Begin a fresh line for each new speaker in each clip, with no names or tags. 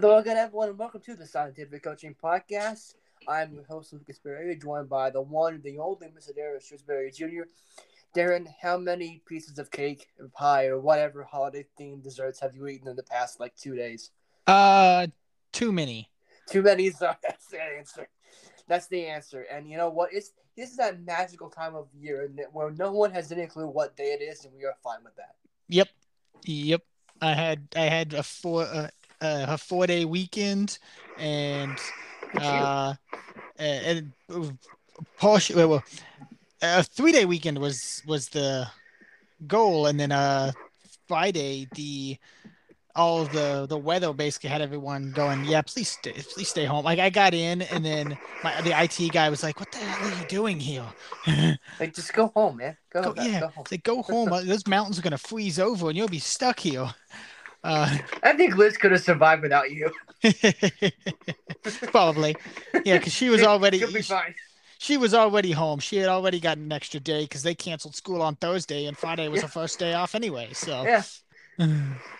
Hello again, everyone, and welcome to the Scientific Coaching Podcast. I'm your host, Lucas Berry, joined by the one, the only Mr. Darren Shrewsbury Jr. Darren, how many pieces of cake or pie or whatever holiday themed desserts have you eaten in the past like two days?
Uh, too many.
Too many. That's the answer. That's the answer. And you know what? It's this is that magical time of year where no one has any clue what day it is, and we are fine with that.
Yep, yep. I had I had a four uh, uh, a four day weekend, and uh, and, and well, a three day weekend was was the goal, and then uh Friday the all the the weather basically had everyone going, yeah, please stay, please stay home. Like I got in, and then my the IT guy was like, "What the hell are you doing here?"
like, just go home, man. Go,
go yeah,
go home.
like go home. Those mountains are gonna freeze over, and you'll be stuck here.
Uh, I think Liz could have survived without you.
Probably, yeah, because she was already.
She'll be fine.
She was already home. She had already gotten an extra day because they canceled school on Thursday, and Friday was
Yeah.
her first day off anyway. So
Yeah.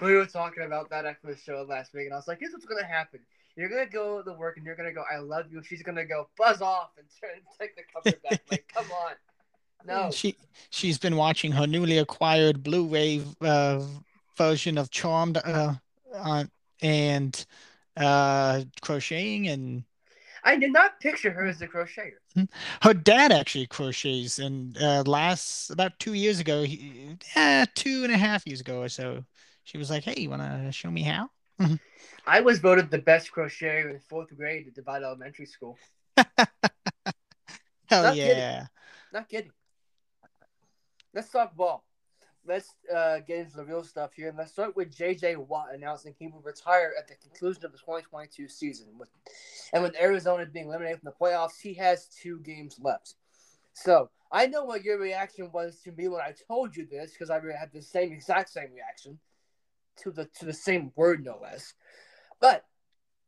we were talking about that after the show last week, and I was like, "Here's what's gonna happen. You're gonna go to work, and you're gonna go, I love you.' She's gonna go, buzz off, and turn, take the cover back. Like, come on, no.
She she's been watching her newly acquired Blu-ray uh, version of Charmed, uh, on and uh, crocheting, and
I did not picture her as a crocheter.
her dad actually crochets. And uh, last about two years ago, he, eh, two and a half years ago or so, she was like, "Hey, you wanna show me how?"
I was voted the best crocheter in fourth grade at Divide Elementary School.
Hell
Not kidding.
yeah!
Not kidding. Let's talk ball. Let's uh, get into the real stuff here. And let's start with J.J. Watt announcing he will retire at the conclusion of the 2022 season. With, and with Arizona being eliminated from the playoffs, he has two games left. So I know what your reaction was to me when I told you this because I had the same exact same reaction to the to the same word, no less. But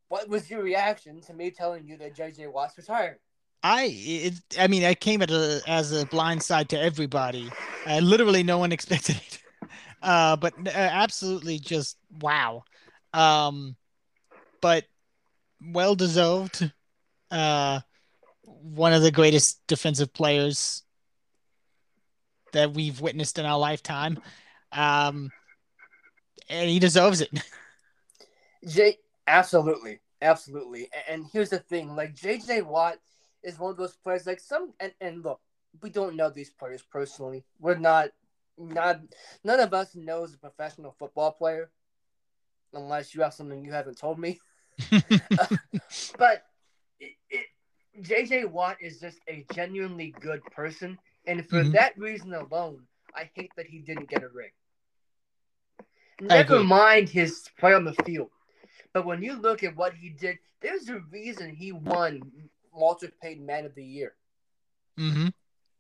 what was your reaction to me telling you that J.J. Watt's retiring?
I it, I mean I came at a, as a blind side to everybody. Uh, literally no one expected it. Uh, but uh, absolutely just wow. Um, but well deserved. Uh, one of the greatest defensive players that we've witnessed in our lifetime. Um, and he deserves it.
J absolutely, absolutely. And here's the thing: like JJ Watt is one of those players. Like some, and and look, we don't know these players personally. We're not, not none of us knows a professional football player, unless you have something you haven't told me. But it, it, JJ Watt is just a genuinely good person, and for
Mhm.
that reason alone, I hate that he didn't get a ring. Never mind his play on the field, but when you look at what he did, there's a reason he won Walter Payton Man of the Year.
hmm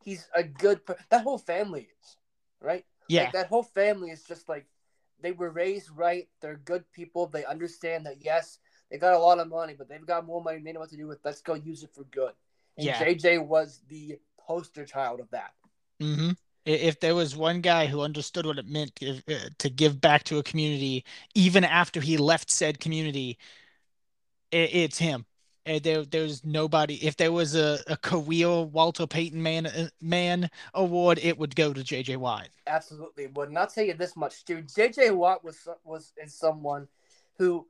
He's a good. That whole family is right.
Yeah.
Like, that whole family is just like they were raised right. They're good people. They understand that yes, they got a lot of money, but they've got more money. They know what to do with. Let's go use it for good. And
Yeah.
JJ was the poster child of that.
hmm If there was one guy who understood what it meant to, uh, to give back to a community, even after he left said community, it, it's him. Uh, There, there's nobody. If there was a, a career Walter Payton man uh, man award, it would go to JJ Watt.
Absolutely would. And I'll tell you this much, dude. JJ Watt was was is someone who.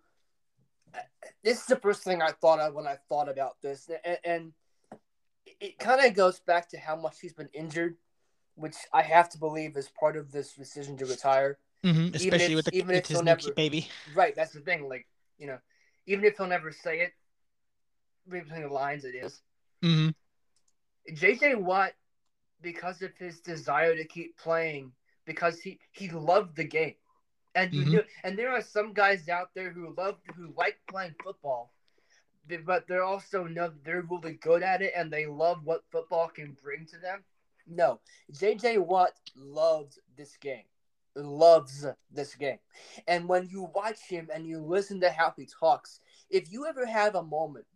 This is the first thing I thought of when I thought about this, and, and it kind of goes back to how much he's been injured, which I have to believe is part of this decision to retire.
hmm
if-
Especially with, the,
even if
his
he'll never-
baby.
Right, that's the thing. Like you know, even if he'll never say it, read between the lines, it is.
hmm
JJ Watt, because of his desire to keep playing, because he he loved the game, and you
Mhm.
knew, and there are some guys out there who love who like playing football, but- but they're also know they're really good at it and they love what football can bring to them. No, JJ Watt loves this game, loves this game, and when you watch him and you listen to how he talks, if you ever have a moment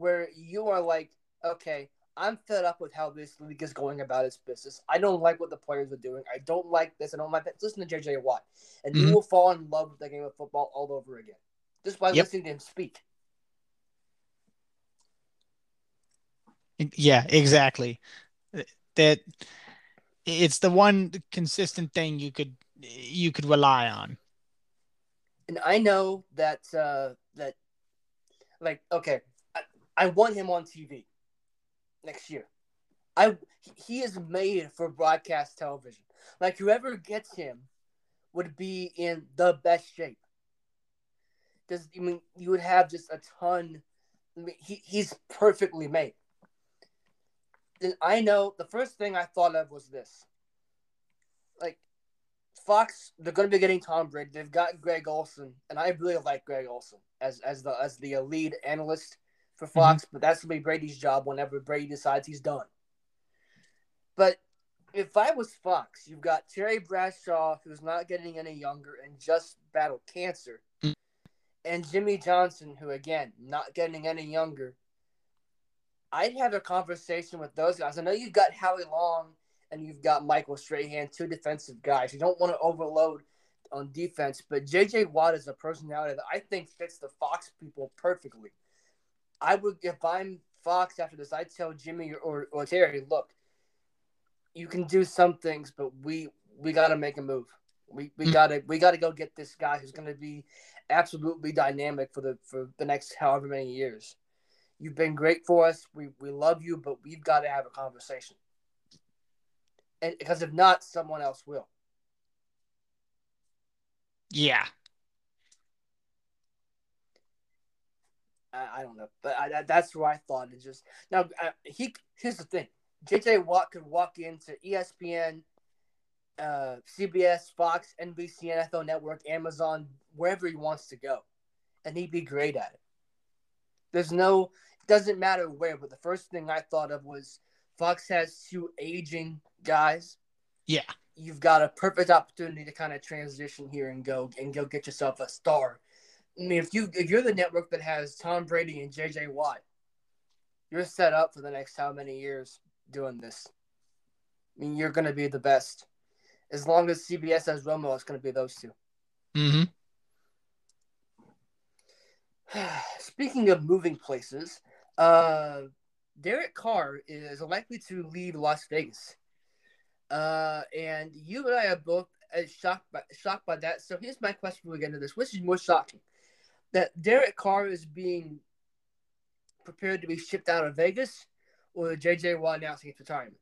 where you are like, okay, I'm fed up with how this league is going about its business. I don't like what the players are doing. I don't like this. I don't like that. Listen to JJ Watt, and you
Mhm.
will fall in love with the game of football all over again. just by
Yep.
listening to him speak.
Yeah, exactly. That it's the one consistent thing you could you could rely on.
And I know that uh that like okay, I, want him on TV next year. I he is made for broadcast television. Like whoever gets him would be in the best shape. Does I mean you would have just a ton I mean he, he's perfectly made. Then I know the first thing I thought of was this. Like Fox, they're going to be getting Tom Brady. They've got Greg Olsen, and I really like Greg Olsen as as the as the lead analyst for Fox. But that's to be Brady's job whenever Brady decides he's done. But if I was Fox, you've got Terry Bradshaw, who's not getting any younger and just battled cancer,
Mm.
and Jimmy Johnson, who again not getting any younger. I'd have a conversation with those guys. I know you've got Howie Long and you've got Michael Strahan, two defensive guys. You don't want to overload on defense, but JJ Watt is a personality that I think fits the Fox people perfectly. I would, if I'm Fox after this, I'd tell Jimmy or, or Terry, look, you can do some things, but we we got to make a move. We we
Mm.
gotta we gotta go get this guy who's gonna be absolutely dynamic for the for the next however many years. You've been great for us. We we love you, but we've got to have a conversation. And because if not, someone else will.
Yeah.
I, I don't know, but I, I- that's where I thought it just now. Uh, he here's the thing: JJ Watt could walk into ESPN, uh, CBS, Fox, NBC, NFL Network, Amazon, wherever he wants to go, and he'd be great at it. There's no, it doesn't matter where. But the first thing I thought of was Fox has two aging guys.
Yeah.
You've got a perfect opportunity to kind of transition here and go and go get yourself a star. I mean, if you if you're the network that has Tom Brady and JJ Watt, you're set up for the next how many years doing this. I mean, you're going to be the best. As long as CBS has Romo, it's going to be those two.
Mm-hmm.
Speaking of moving places, uh, Derek Carr is likely to leave Las Vegas. Uh, and you and I are both uh, shocked by shocked by that. So here's my question we get into this: Which is more shocking, that Derek Carr is being prepared to be shipped out of Vegas, or JJ Watt announcing his retirement?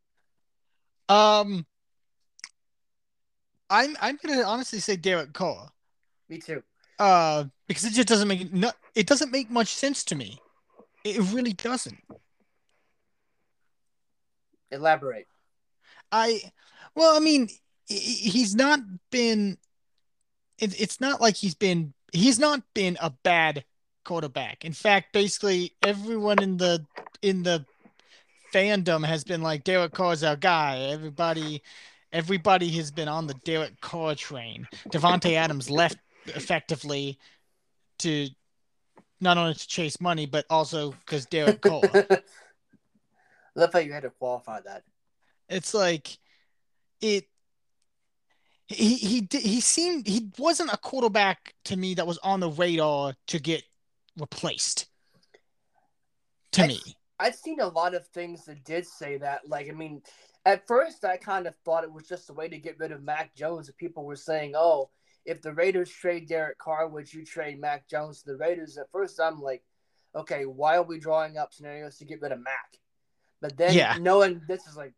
Um, I'm I'm gonna honestly say Derek Carr.
Me too.
Uh, because it just doesn't make no, it doesn't make much sense to me. It really doesn't.
Elaborate.
I, well, I mean, he's not been. It, it's not like he's been. He's not been a bad quarterback. In fact, basically everyone in the in the fandom has been like Derek Carr's our guy. Everybody, everybody has been on the Derek Carr train. Davante Adams left effectively to not only to chase money, but also because Derek Carr.
Love how you had to qualify that.
It's like it. He he did, he seemed he wasn't a quarterback to me that was on the radar to get replaced. To
I-
me,
I've seen a lot of things that did say that. Like, I mean, at first I kind of thought it was just a way to get rid of Mac Jones. People were saying, oh, if the Raiders trade Derek Carr, would you trade Mac Jones to the Raiders? At first I'm like, okay, why are we drawing up scenarios to get rid of Mac? But then
Yeah.
knowing this is like,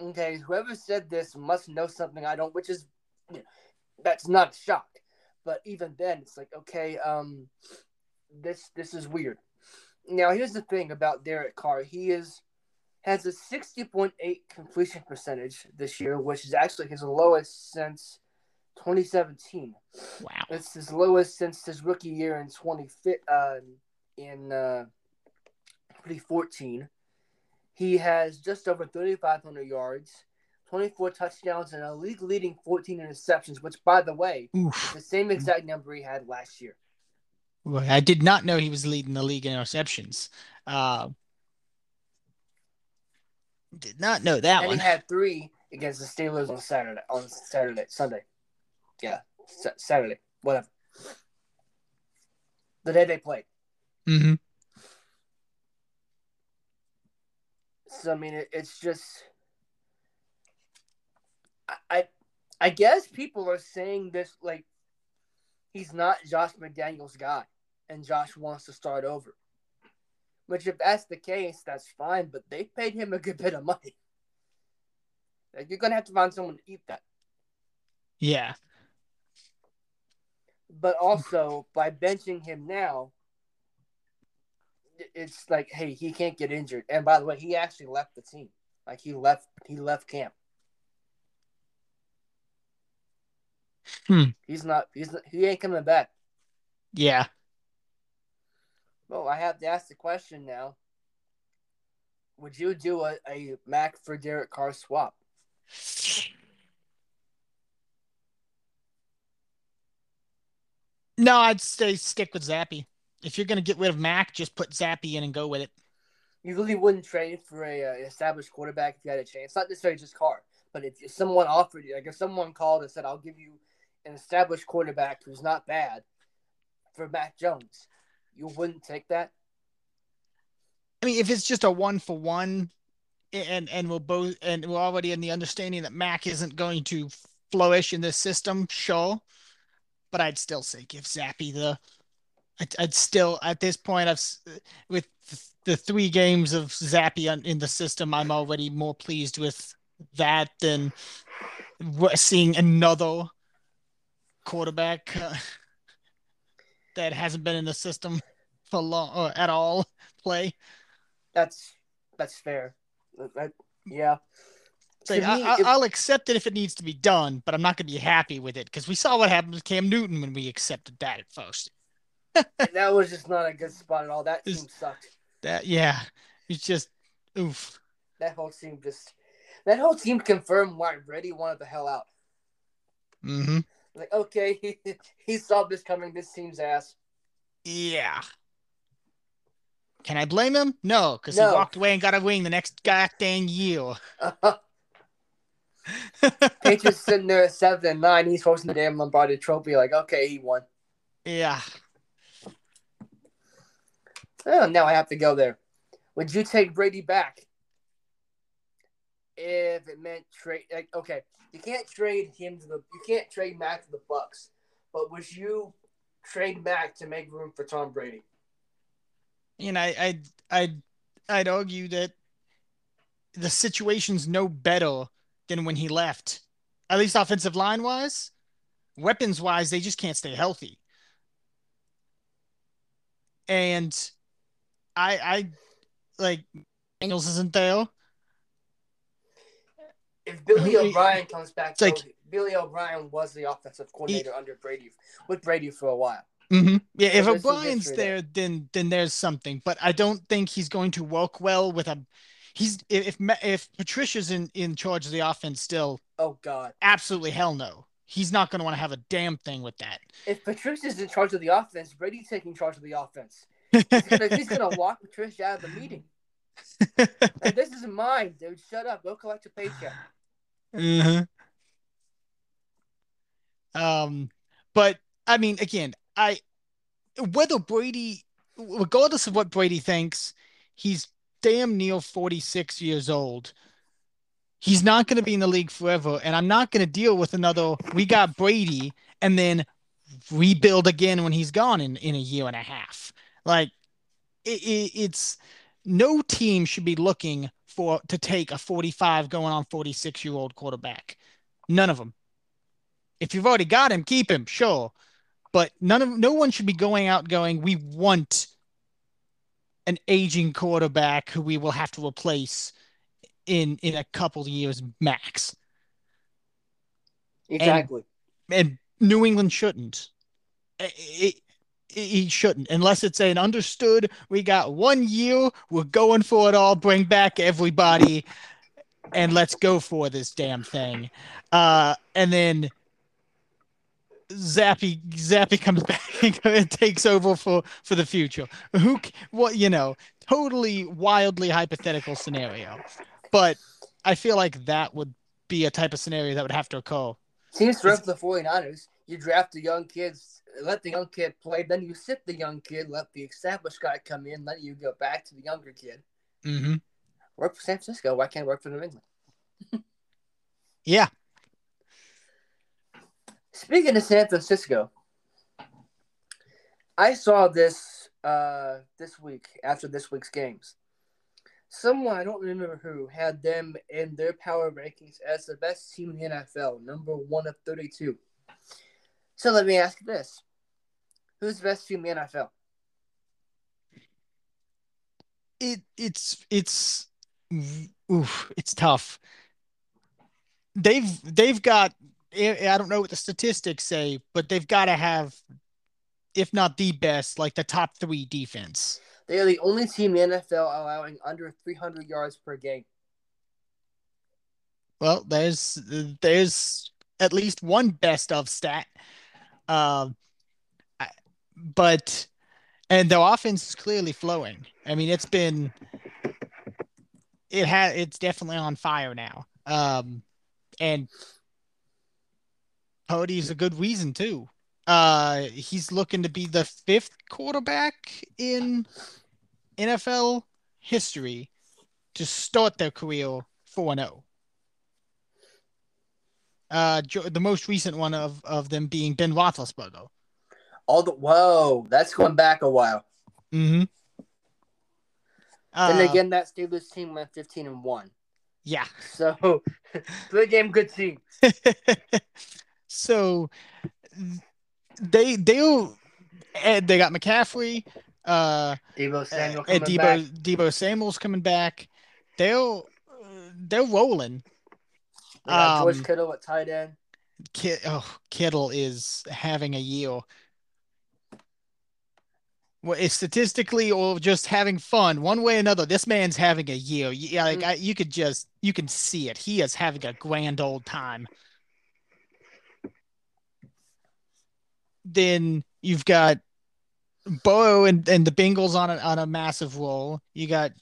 okay, whoever said this must know something I don't, which is, that's not a shock. But even then, it's like, okay, um, this this is weird. Now, here's the thing about Derek Carr. He is has a 60.8 completion percentage this year, which is actually his lowest since 2017.
wow.
It's his lowest since his rookie year in 20 uh, in uh, 2014. He has just over 3,500 yards, 24 touchdowns, and a league leading 14 interceptions, which, by the way,
Oof.
the same exact number he had last year.
Well, I did not know he was leading the league in interceptions. Uh, did not know that
and
one.
he had three against the Steelers on Saturday, on Saturday, Sunday. Yeah, Sa- Saturday, whatever. the day they played.
Mm-hmm.
So I mean, it, it's just, I, I, I guess people are saying this like he's not Josh McDaniels' guy, and Josh wants to start over. Which, if that's the case, that's fine. But they paid him a good bit of money. Like, you're gonna have to find someone to eat that.
Yeah.
But also, by benching him now, it's like, hey, he can't get injured. And by the way, he actually left the team. Like he left, he left camp.
Hmm.
He's not. He's not, he ain't coming back.
Yeah.
Well, I have to ask the question now. Would you do a, a Mac for Derek Carr swap?
No, I'd stay stick with Zappe. If you're gonna get rid of Mac, just put Zappe in and go with it.
You really wouldn't trade for a uh, established quarterback if you had a chance. Not necessarily just Carr, but if someone offered you, like if someone called and said, "I'll give you an established quarterback who's not bad for Mac Jones," you wouldn't take that.
I mean, if it's just a one for one, and and we're both and we're already in the understanding that Mac isn't going to flourish in this system, sure. But I'd still say give Zappe the. I'd, I'd still at this point I've with the three games of Zappe in the system, I'm already more pleased with that than seeing another quarterback uh, that hasn't been in the system for long or at all play.
That's that's fair. That, yeah.
So I, will accept it if it needs to be done, but I'm not going to be happy with it because we saw what happened with Cam Newton when we accepted that at first.
That was just not a good spot at all. That team sucked.
That yeah, it's just oof.
That whole team just that whole team confirmed why Brady wanted the hell out.
Mm-hmm.
Like okay, he, he saw this coming. This team's ass.
Yeah. Can I blame him? No, because no. he walked away and got a wing the next goddamn year. Uh-huh.
Patriots sitting there at seven and nine. He's hosting the damn Lombardi Trophy. Like, okay, he won.
Yeah.
Oh, now I have to go there. Would you take Brady back if it meant trade? Like, okay, you can't trade him to the. You can't trade Mac to the Bucs, but would you trade Mac to make room for Tom Brady?
You know, I, I, I'd, I'd argue that the situation's no better than when he left. At least offensive line wise, weapons wise, they just can't stay healthy. And I I like Daniels isn't there.
If Billy O'Brien comes back, though, like, Billy O'Brien was the offensive coordinator he, under Brady with Brady for a while.
Mm-hmm. Yeah, if O'Brien's there, then then there's something. But I don't think he's going to work well with a. He's if if Patricia's in in charge of the offense still.
Oh God!
Absolutely hell no. He's not going to want to have a damn thing with that.
If Patricia's in charge of the offense, Brady's taking charge of the offense. He's gonna, he's gonna walk Patricia out of the meeting. and this is mine, dude. Shut up. Go collect your paycheck.
Mm-hmm. Um, but I mean, again, I whether Brady, regardless of what Brady thinks, he's damn near 46 years old. He's not going to be in the league forever, and I'm not going to deal with another. We got Brady, and then rebuild again when he's gone in in a year and a half. Like it, it, it's no team should be looking for to take a 45 going on 46 year old quarterback. None of them. If you've already got him, keep him, sure. But none of no one should be going out going, we want an aging quarterback who we will have to replace in in a couple years max.
Exactly.
And, and New England shouldn't. It, he shouldn't unless it's an understood we got one year we're going for it all bring back everybody and let's go for this damn thing. Uh and then Zappe Zappe comes back and takes over for for the future. Who what you know totally wildly hypothetical scenario. But i feel like that would be a type of scenario that would have to occur.
Seems for the 49ers you draft the young kids, let the young kid play, then you sit the young kid, let the established guy come in, then you go back to the younger kid.
Mm-hmm.
Work for San Francisco. Why can't it work for New England?
Yeah.
Speaking of San Francisco, I saw this uh, this week after this week's games. Someone I don't remember who had them in their power rankings as the best team in the NFL, number one of thirty-two. So let me ask you this: Who's the best team in the NFL?
It it's it's oof, it's tough. They've they've got I don't know what the statistics say, but they've got to have, if not the best, like the top three defense.
They are the only team in the NFL allowing under 300 yards per game.
Well, there's there's at least one best of stat, um, but and the offense is clearly flowing. I mean, it's been it has it's definitely on fire now. Um, and Cody's a good reason too. Uh, he's looking to be the fifth quarterback in NFL history to start their career 4 0. Uh, the most recent one of, of them being Ben Roethlisberger.
All the whoa, that's going back a while.
Mm-hmm.
Uh, and again, that Steelers team went fifteen and one.
Yeah.
So, good game, good team.
So they they'll they got McCaffrey, uh,
Deebo Samuel coming Deebo,
back. Deebo Samuel's coming back. They'll they're rolling.
They got um, George Kittle at tight end.
Kid, oh, Kittle is having a year. Well, it's statistically or just having fun, one way or another. This man's having a year. Yeah, like mm-hmm. I, you could just you can see it. He is having a grand old time. then you've got Bo and, and the Bengals on a, on a massive roll. You got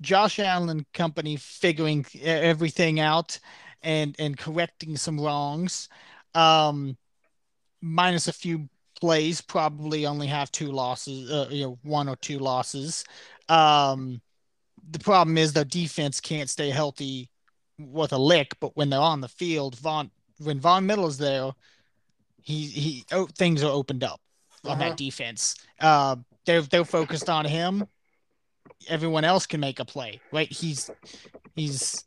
Josh Allen company figuring everything out and and correcting some wrongs. Um, minus a few plays, probably only have two losses, uh, you know, one or two losses. Um, the problem is the defense can't stay healthy with a lick, but when they're on the field, Von when Von Miller is there, he he oh, things are opened up on uh-huh. that defense. Uh, they're they're focused on him. Everyone else can make a play, right? He's he's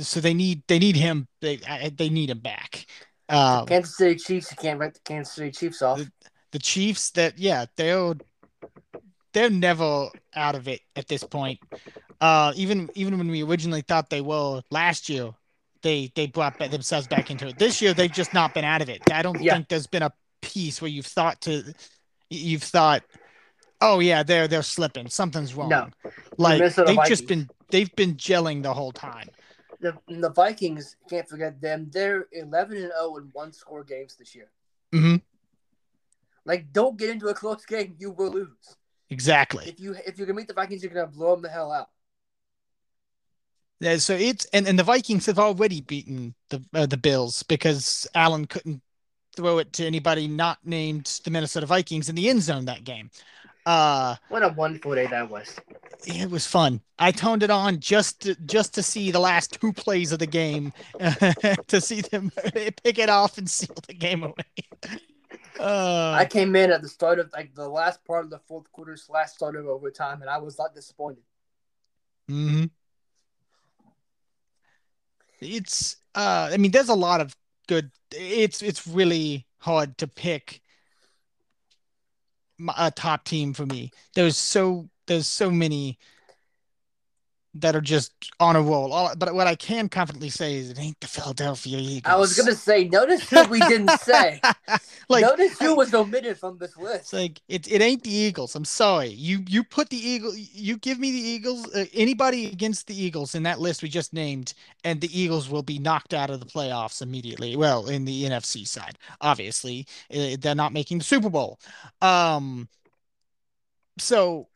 so they need they need him. They they need him back.
Um, Kansas City Chiefs. You can't write the Kansas City Chiefs off.
The, the Chiefs. That yeah, they're they're never out of it at this point. Uh, even even when we originally thought they were last year, they they brought themselves back into it. This year they've just not been out of it. I don't yeah. think there's been a piece where you've thought to you've thought, oh yeah, they're they're slipping. Something's wrong. No. Like they've Vikings. just been they've been gelling the whole time.
The the Vikings can't forget them. They're eleven and zero in one score games this year.
Mm-hmm.
Like, don't get into a close game. You will lose.
Exactly.
If you if you can meet the Vikings, you're gonna blow them the hell out.
Yeah, so it's and, and the Vikings have already beaten the uh, the Bills because Allen couldn't throw it to anybody not named the Minnesota Vikings in the end zone that game. Uh,
what a wonderful day that was.
It was fun. I toned it on just to, just to see the last two plays of the game, to see them pick it off and seal the game away. Uh,
I came in at the start of like the last part of the fourth quarter slash start of overtime, and I was not disappointed.
Mm-hmm it's uh I mean there's a lot of good it's it's really hard to pick a top team for me. There's so there's so many that are just on a roll. All, but what I can confidently say is it ain't the Philadelphia Eagles.
I was gonna say, notice who we didn't say. like, notice who was omitted from this list.
It's like it, it ain't the Eagles. I'm sorry. You you put the Eagle. You give me the Eagles. Uh, anybody against the Eagles in that list we just named, and the Eagles will be knocked out of the playoffs immediately. Well, in the NFC side, obviously uh, they're not making the Super Bowl. Um. So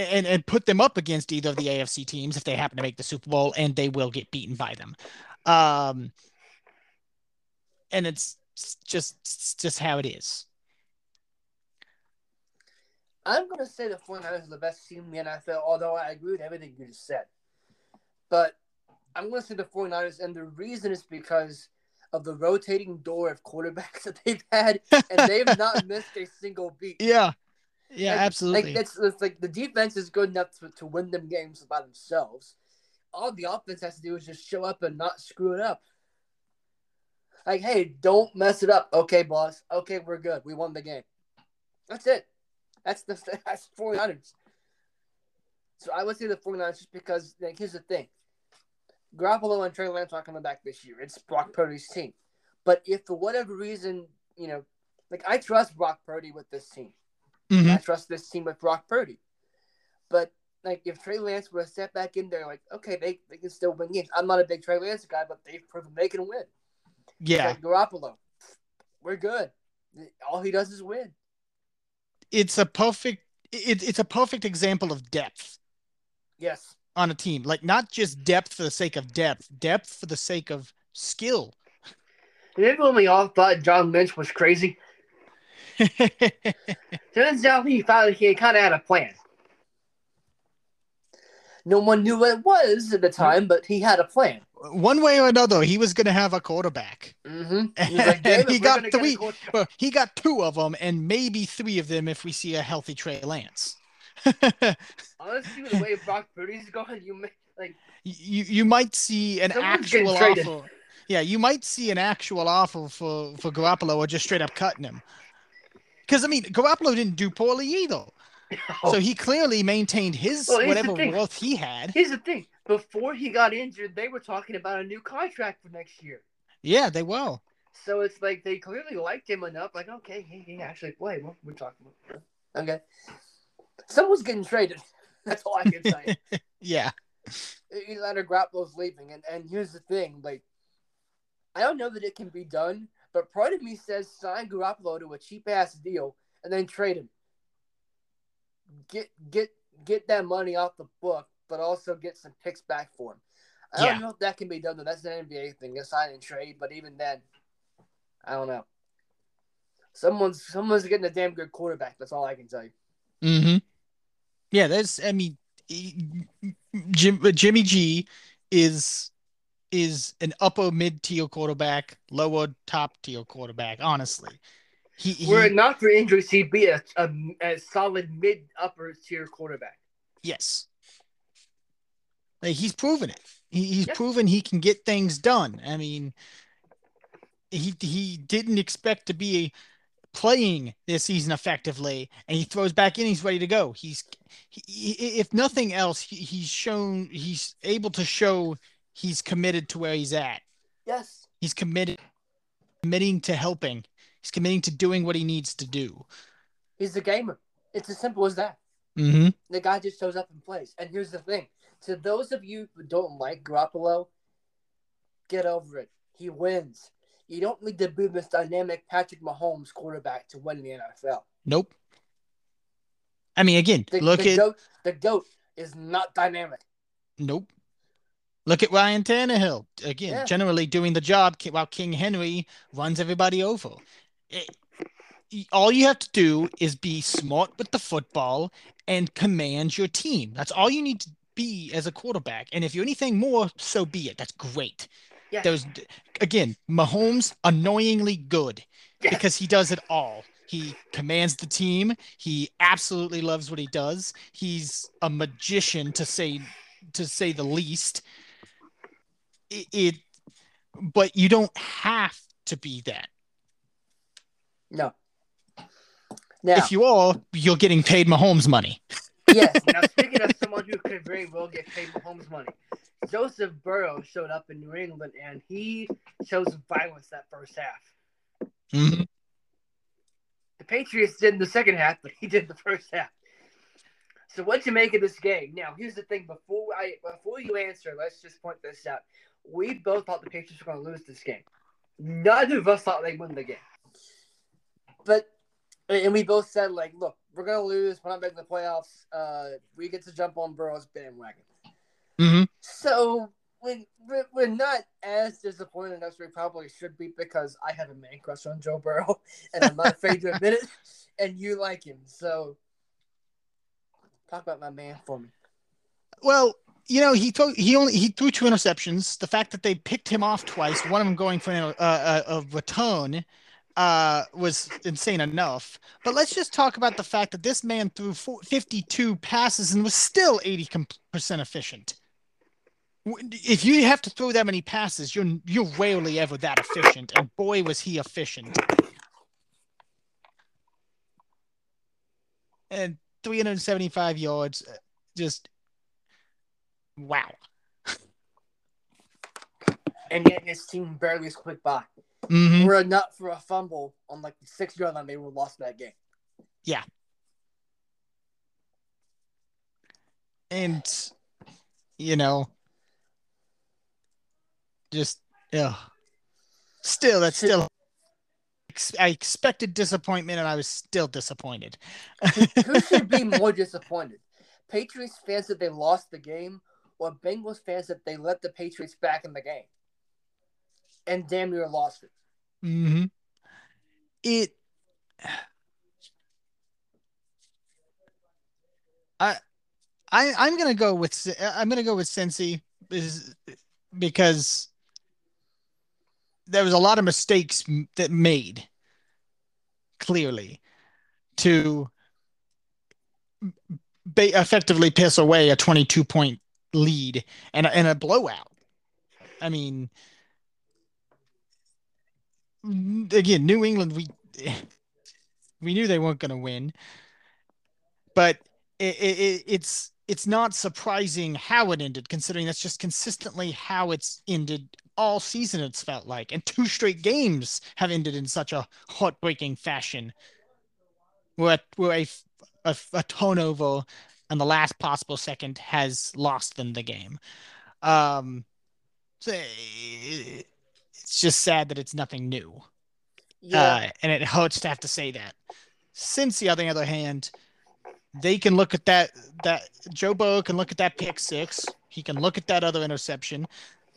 and, and put them up against either of the AFC teams if they happen to make the Super Bowl, and they will get beaten by them. Um, and it's just it's just how it is.
I'm going to say the 49ers are the best team in the NFL, although I agree with everything you just said. But I'm going to say the 49ers, and the reason is because of the rotating door of quarterbacks that they've had, and they've not missed a single beat.
Yeah. Yeah,
Like-
absolutely.
Like it's, it's like the defense is good enough to, to win them games by themselves. All the offense has to do is just show up and not screw it up. Like, hey, don't mess it up. Okay, boss. Okay, we're good. We won the game. That's it. That's the that's the 49ers. So I would say the 49ers just because like here's the thing. Garoppolo and Trey Lance aren't coming back this year. It's Brock Purdy's team. But if for whatever reason, you know, like I trust Brock Purdy with this team.
Mhm.
I trust this team with Brock Purdy. But like if Trey Lance were to step back in there, like, okay, they, they can still win games. I'm not a big Trey Lance guy, but they've proven they can win.
Yeah,
Like Garoppolo, we're good. All he does is win.
it's a perfect it, it's a perfect example of depth
Yes.
on a team. Like not just depth for the sake of depth, depth for the sake of skill.
Remember when we all thought John Lynch was crazy? Turns out he found he kind of had a plan. No one knew what it was at the time, but he had a plan.
One way or another, he was going to have a quarterback.
Mm-hmm.
And he got three. Well, he got two of them, and maybe three of them if we see a healthy Trey Lance.
Honestly, the way Brock Purdy's going, you may, like
you you might see an actual offer. Yeah, you might see an actual offer for for Garoppolo or just straight up cutting him. Because I mean, Garoppolo didn't do poorly either, so he clearly maintained his
Well,
whatever worth he had.
Here's the thing: before he got injured, they were talking about a new contract for next year.
Yeah, they will.
So it's like they clearly liked him enough. Like, okay, he, he actually play. What we're talking about? Okay, someone's getting traded. That's all I can say.
Yeah,
Eli Garoppolo's leaving, and and here's the thing: like, I don't know that it can be done, but part of me says sign Garoppolo to a cheap ass deal and then trade him. Get get get that money off the book, but also get some picks back for him. I
Yeah.
don't know if that can be done though. That's an NBA thing, a sign and trade. But even then, I don't know. Someone's someone's getting a damn good quarterback. That's all I can tell you.
mm-hmm. Yeah, there's. I mean, Jim, Jimmy G is is an upper mid tier quarterback, lower top tier quarterback. Honestly, he, he
Were it not for injuries, he'd be a, a, a solid mid upper tier quarterback.
Yes. Like he's proven it. He, he's
Yeah.
proven he can get things done. I mean, he he didn't expect to be playing this season effectively, and he throws back in. He's ready to go. He's he, he- if nothing else, he, he's shown he's able to show he's committed to where he's at.
Yes.
He's committed, committing to helping. He's committing to doing what he needs to do.
He's a gamer. It's as simple as that.
Mm-hmm.
The guy just shows up and plays. And here's the thing: to those of you who don't like Garoppolo, get over it. He wins. You don't need to be this dynamic Patrick Mahomes quarterback to win in the NFL.
Nope. I mean, again,
The,
look
the
at
goat. The goat is not dynamic.
Nope. Look at Ryan Tannehill again,
Yeah.
generally doing the job while King Henry runs everybody over. It- all you have to do is be smart with the football and command your team. That's all you need to be as a quarterback. And if you're anything more, so be it. That's great.
Yeah.
There's again, Mahomes annoyingly good
Yeah.
because he does it all. He commands the team. He absolutely loves what he does. He's a magician to say to say the least. It, it but you don't have to be that.
No. Now,
If you are, you're getting paid Mahomes money.
yes. Now, speaking of someone who could very well get paid Mahomes money, Joseph Burrow showed up in New England and he showed some violence that first half.
Mhm.
The Patriots did in the second half, but he did the first half. So what you make of this game? Now, here's the thing. Before I before you answer, let's just point this out. We both thought the Patriots were going to lose this game. Neither of us thought they'd win the game. But and we both said like, look, we're going to lose. We're not making the playoffs. Uh, we get to jump on Burrow's bandwagon.
Mhm.
So we, we're not as disappointed as we probably should be because I have a man crush on Joe Burrow and I'm not afraid to admit it, and you like him. So, talk about my man for me.
Well, you know, he threw he only he threw two interceptions. The fact that they picked him off twice, one of them going for a, a, a return, uh, was insane enough. But let's just talk about the fact that this man threw 52 passes and was still 80% efficient. If you have to throw that many passes, you're you're rarely ever that efficient. And boy, was he efficient. And 375 yards, uh, just wow.
And yet his team barely squeaked by. Mm-hmm. Were a nut for a fumble on like the six yard line, they would have lost that game.
Yeah. And you know, just yeah. Still, that's still. I expected disappointment, and I was still disappointed.
Who should be more disappointed? Patriots fans that they lost the game, or Bengals fans that they let the Patriots back in the game, and damn near lost it.
Hmm. It. I, I, I'm gonna go with I'm gonna go with Cincy because there was a lot of mistakes that made clearly to effectively piss away a 22 point lead and and a blowout. I mean, again, New England, we we knew they weren't going to win, but it, it, it's it's not surprising how it ended, considering that's just consistently how it's ended all season. It's felt like, and two straight games have ended in such a heartbreaking fashion, where where a, a, a turnover and the last possible second has lost them the game. Um, so it's just sad that it's nothing new. Yeah. Uh, and it hurts to have to say that. Cincy, on the other hand, they can look at that that Joe Burrow can look at that pick six. He can look at that other interception.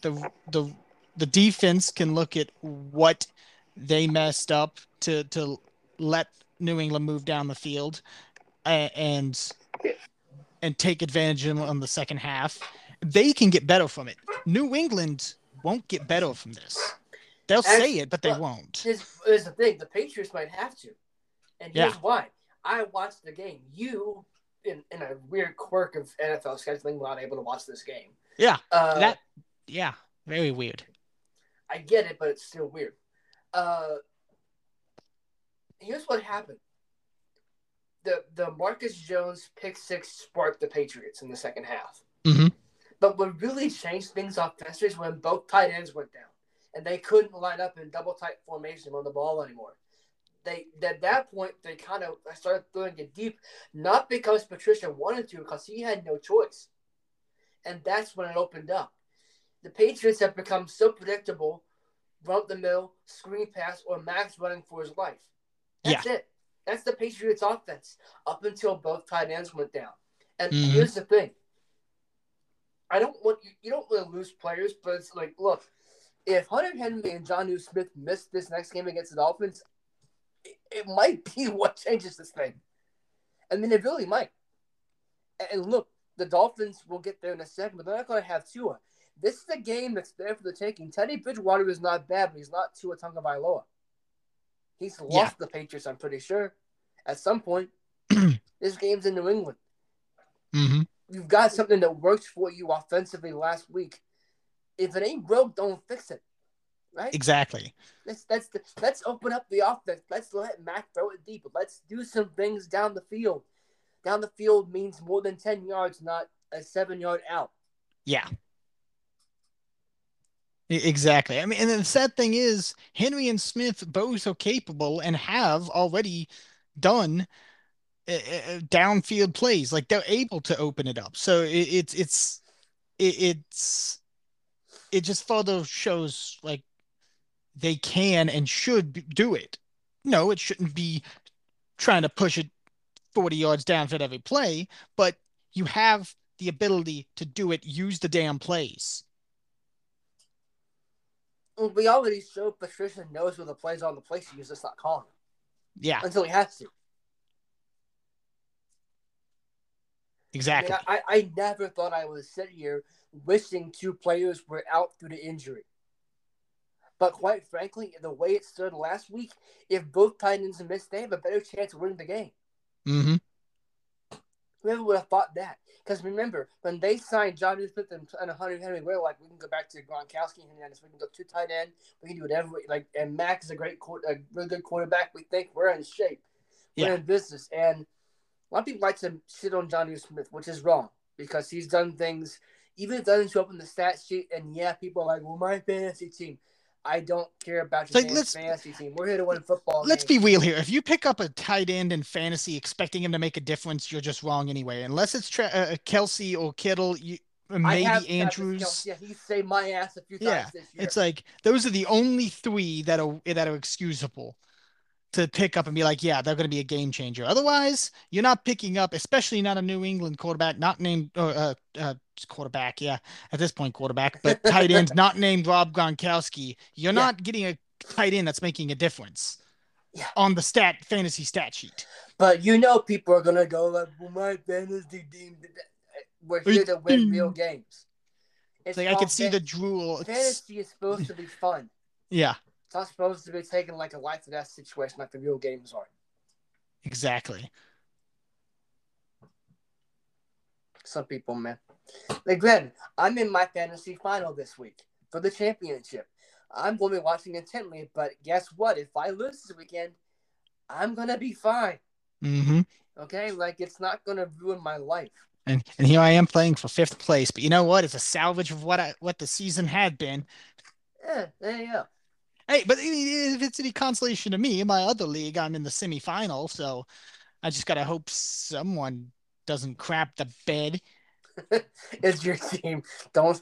The the the defense can look at what they messed up to to let New England move down the field and and take advantage on the second half. They can get better from it. New England won't get better from this. They'll say it, but they won't.
Here's, here's, the thing: the Patriots might have to, and here's yeah. why. I watched the game. You, in, in a weird quirk of NFL scheduling, were not able to watch this game.
Yeah, uh, that. Yeah, very weird.
I get it, but it's still weird. Uh, here's what happened. The the Marcus Jones pick six sparked the Patriots in the second half.
Mm-hmm.
But what really changed things offensively is when both tight ends went down and they couldn't line up in double tight formation on the ball anymore. They at that point they kind of started throwing it deep, not because Patricia wanted to, because he had no choice, and that's when it opened up. The Patriots have become so predictable, run the middle, screen pass, or Max running for his life. That's yeah. it. That's the Patriots offense up until both tight ends went down. And mm-hmm. here's the thing. I don't want you, you don't want to lose players, but it's like, look, if Hunter Henry and Jonnu Smith miss this next game against the Dolphins, it, it, might be what changes this thing. I mean, it really might. And look, the Dolphins will get there in a second, but they're not going to have Tua. This is a game that's there for the taking. Teddy Bridgewater is not bad, but he's not Tua Tagovailoa. He's lost yeah. the Patriots, I'm pretty sure, at some point. this game's in New England.
Mm-hmm.
You've got something that works for you offensively last week if it ain't broke, don't fix it. Right?
Exactly.
Let's let's let's open up the offense. Let's let Mac throw it deep. Let's do some things down the field. Down the field means more than ten yards, not a seven yard out.
Yeah. Exactly. I mean, and the sad thing is, Henry and Smith both are capable and have already done uh, downfield plays. Like they're able to open it up. So it, it's it's it, it's it just further shows like they can and should do it. No, it shouldn't be trying to push it 40 yards downfield every play, but you have the ability to do it. Use the damn plays.
Already showed Patricia knows where the plays on the play. She's just not calling
Yeah,
until he has to.
exactly.
I, mean, I, I never thought I would sit here wishing two players were out due to injury. But quite frankly, the way it stood last week, if both tight ends missed, they have a better chance of winning the game.
hmm
Whoever would have thought that? Because remember, when they signed Jonnu Smith and, and Hunter Henry, we're like, we can go back to Gronkowski and Hernandez. We can go two tight end. We can do whatever. We, like, and Mac is a great, a really good quarterback. We think we're in shape. We're
Yeah.
in business. And a lot of people like to sit on Jonnu Smith, which is wrong because he's done things, even if it doesn't show up in the stat sheet. And yeah, people are like, well, my fantasy team. I don't care about your
Like, let's-
fantasy team. We're here to win football.
Let's
games.
be real here. If you pick up a tight end in fantasy expecting him to make a difference, you're just wrong anyway. Unless it's tra- uh, Kelce or Kittle, you, maybe Andrews.
Yeah, he saved my ass a few times
Yeah,
this year.
It's like those are the only three that are that are excusable to pick up and be like, yeah, they're going to be a game changer. Otherwise, you're not picking up, especially not a New England quarterback, not named or uh, uh, quarterback. Yeah, at this point, quarterback, but tight end not named Rob Gronkowski. You're
Yeah.
not getting a tight end that's making a difference.
Yeah.
On the stat fantasy stat sheet.
But you know, people are gonna go like, "Well, my fantasy team." did that." We're here to win real games.
It's like I
can
see the
fan-
drool.
Fantasy is supposed to be fun.
yeah,
It's not supposed to be taken like a life or death situation like the real games are.
exactly.
Some people, man. Like, granted, I'm in my fantasy final this week for the championship. I'm going to be watching intently, but guess what? If I lose this weekend, I'm gonna be fine.
Mm-hmm.
Okay, like it's not gonna ruin my life.
And and here I am playing for fifth place. But you know what? It's a salvage of what I what the season had been.
Yeah, there you go.
Hey, but if it's any consolation to me, in my other league, I'm in the semifinal, so I just gotta hope someone doesn't crap the bed.
it's your team. Don't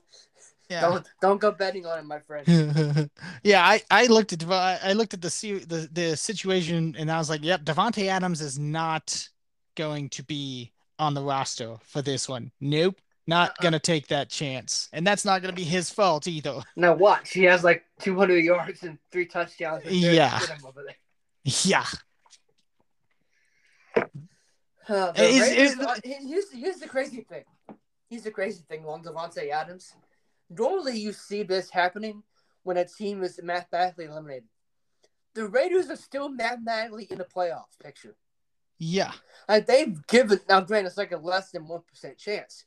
Yeah.
don't don't go betting on it, my friend.
yeah, I, I looked at Dev- I looked at the the the situation and I was like, yep, Davante Adams is not going to be on the roster for this one. Nope, not
Uh-uh.
gonna take that chance, and that's not gonna be his fault either.
Now watch. He has like 200 yards and three touchdowns. and
Yeah.
getting him over there.
Yeah,
Uh, the
Is-
Raiders
is-
are- here's, here's the crazy thing. Here's the crazy thing on Davante Adams. Normally, you see this happening when a team is mathematically eliminated. The Raiders are still mathematically in the playoff picture.
yeah,
Like they've given now, granted, it's like a less than one percent chance,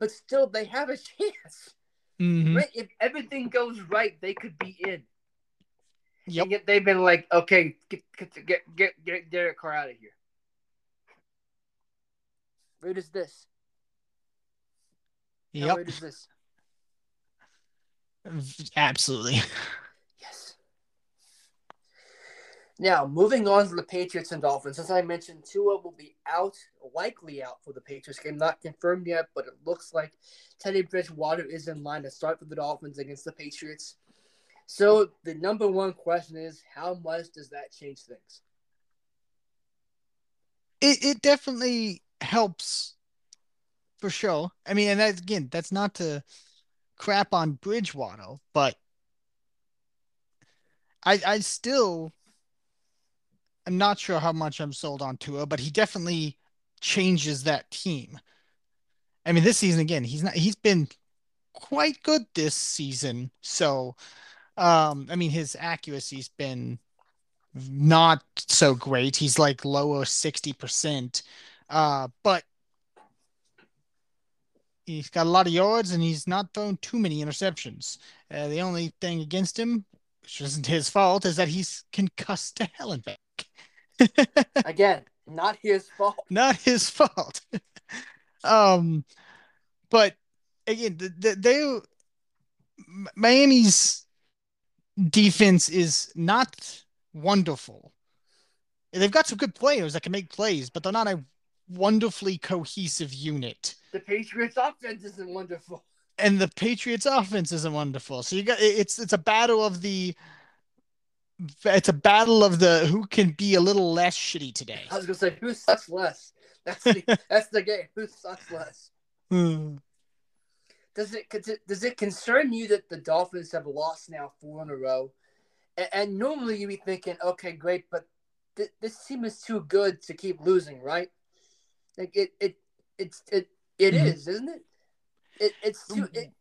but still they have a chance.
hmm
Right? If everything goes right, they could be in.
yep,
And yet they've been like, okay, get get get get, get Derek Carr out of here. Where is this? How
yep,
is this?
absolutely.
Now, moving on to the Patriots and Dolphins. As I mentioned, Tua will be out, likely out for the Patriots game. Not confirmed yet, but it looks like Teddy Bridgewater is in line to start for the Dolphins against the Patriots. So the number one question is, how much does that change things?
It it definitely helps for sure. I mean, and that again, that's not to crap on Bridgewater, but I I still am not sure how much I'm sold on Tua, but he definitely changes that team. I mean, this season again, he's not he's been quite good this season. So, um, I mean, his accuracy's been not so great. He's like lower 60%. Uh, but he's got a lot of yards and he's not thrown too many interceptions. Uh, the only thing against him, which isn't his fault, is that he's concussed to hell and back.
Again, not his fault.
not his fault. um, but again, the, the, they Miami's defense is not wonderful. They've got some good players that can make plays, but they're not a wonderfully cohesive unit.
The Patriots offense isn't wonderful.
And the Patriots offense isn't wonderful. So you got it's it's a battle of the it's a battle of the who can be a little less shitty today.
I was gonna say who sucks less. That's the that's the game. Who sucks less?
Hmm.
does it does it concern you that the Dolphins have lost now four in a row? And, and normally you'd be thinking, okay, great, but th- this team is too good to keep losing, right? Like it, it, it's it, it mm-hmm. is, isn't it? It, it's too. It,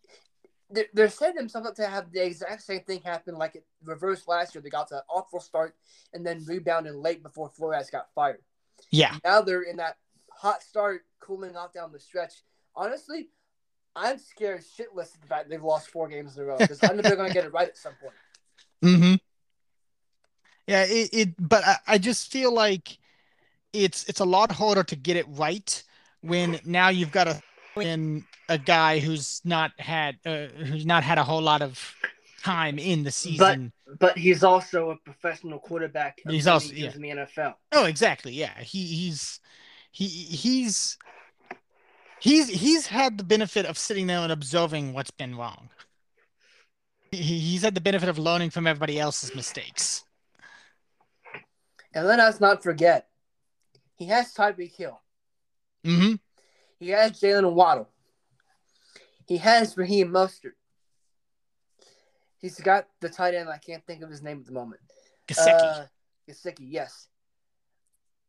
they're, setting themselves up to have the exact same thing happen like it reversed last year. They got that awful start and then rebounded late before Flores got fired.
Yeah.
Now they're in that hot start, cooling off down the stretch. Honestly, I'm scared shitless of the fact they've lost four games in a row because I know they're going to get it right at some point.
Mm-hmm. Yeah, it, it but I, I just feel like it's it's a lot harder to get it right when now you've got a in a guy who's not had uh, who's not had a whole lot of time in the season.
But but he's also a professional quarterback.
He's also
yeah. in the NFL.
Oh, exactly. Yeah, he he's he he's he's he's had the benefit of sitting there and observing what's been wrong. He, he's had the benefit of learning from everybody else's mistakes.
And let us not forget, he has Tyreek Hill.
Mm-hmm.
He has Jaylen Waddle. He has Raheem Mostert. He's got the tight end. I can't think of his name at the moment.
Gesicki. Uh,
Gesicki, yes.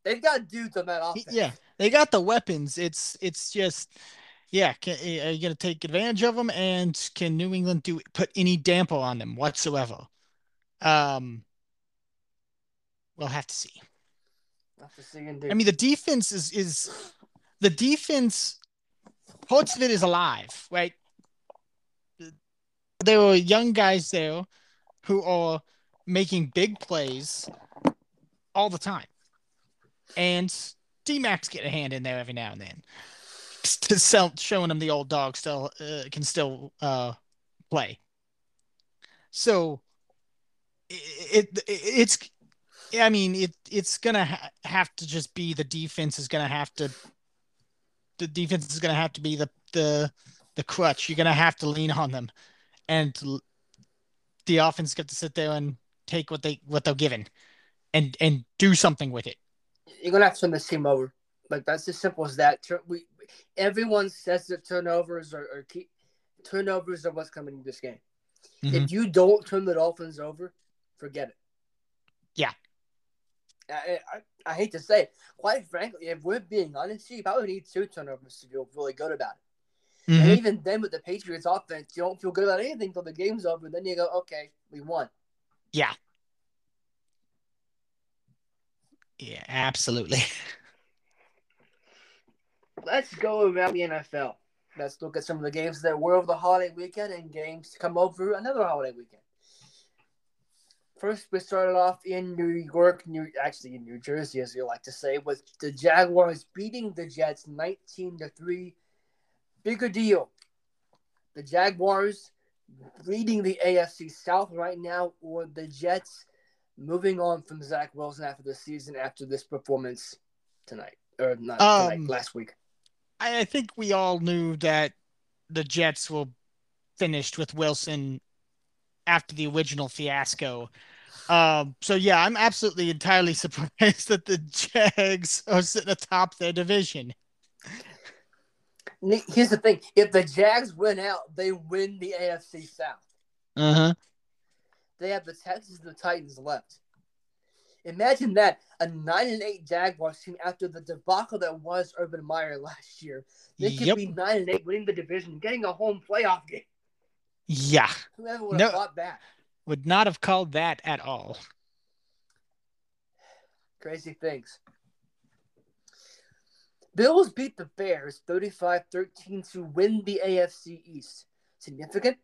They've got dudes on that offense.
Yeah, they got the weapons. It's it's just, yeah. Can, are you gonna take advantage of them? And can New England do put any damper on them whatsoever? Um, we'll have to see.
Have to see.
I mean, the defense is is the defense. It is alive, right? There were young guys there who are making big plays all the time and D Max get a hand in there every now and then to sell, showing him the old dog still uh, can still uh, play. So it, it it's I mean it it's gonna ha- have to just be the defense is gonna have to the defense is gonna have to be the the the crutch. You're gonna have to lean on them, and the offense got to sit there and take what they what they're given, and and do something with it
you're gonna have to turn this team over. Like that's as simple as that. We everyone says that turnovers are, are key. Turnovers are what's coming in this game. Mm-hmm. If you don't turn the Dolphins over, forget it.
Yeah.
I, I, I hate to say it. Quite frankly, if we're being honest, you probably need two turnovers to feel really good about it. Mm-hmm. And even then, with the Patriots offense, you don't feel good about anything until the game's over. Then you go, okay, we won.
Yeah. Yeah, absolutely.
Let's go around the NFL. Let's look at some of the games that were over the holiday weekend and games to come over another holiday weekend. First, we started off in New York, New actually in New Jersey, as you like to say, with the Jaguars beating the Jets 19 to 3. Bigger deal. The Jaguars leading the AFC South right now, or the Jets moving on from Zach Wilson after the season after this performance tonight or not um, tonight, last week?
I, think we all knew that the Jets were finished with Wilson after the original fiasco. Um, so yeah, I'm absolutely entirely surprised that the Jags are sitting atop their division.
Here's the thing: if the Jags win out, they win the AFC South.
Uh huh
they have the Texans and the Titans left. Imagine that a nine and eight Jaguars team after the debacle that was Urban Meyer last year. They could yep. be nine and eight, winning the division, getting a home playoff game.
Yeah.
Whoever would have no, thought that?
Would not have called that at all.
Crazy things. Bills beat the Bears 35 13 to win the AFC East. Significant?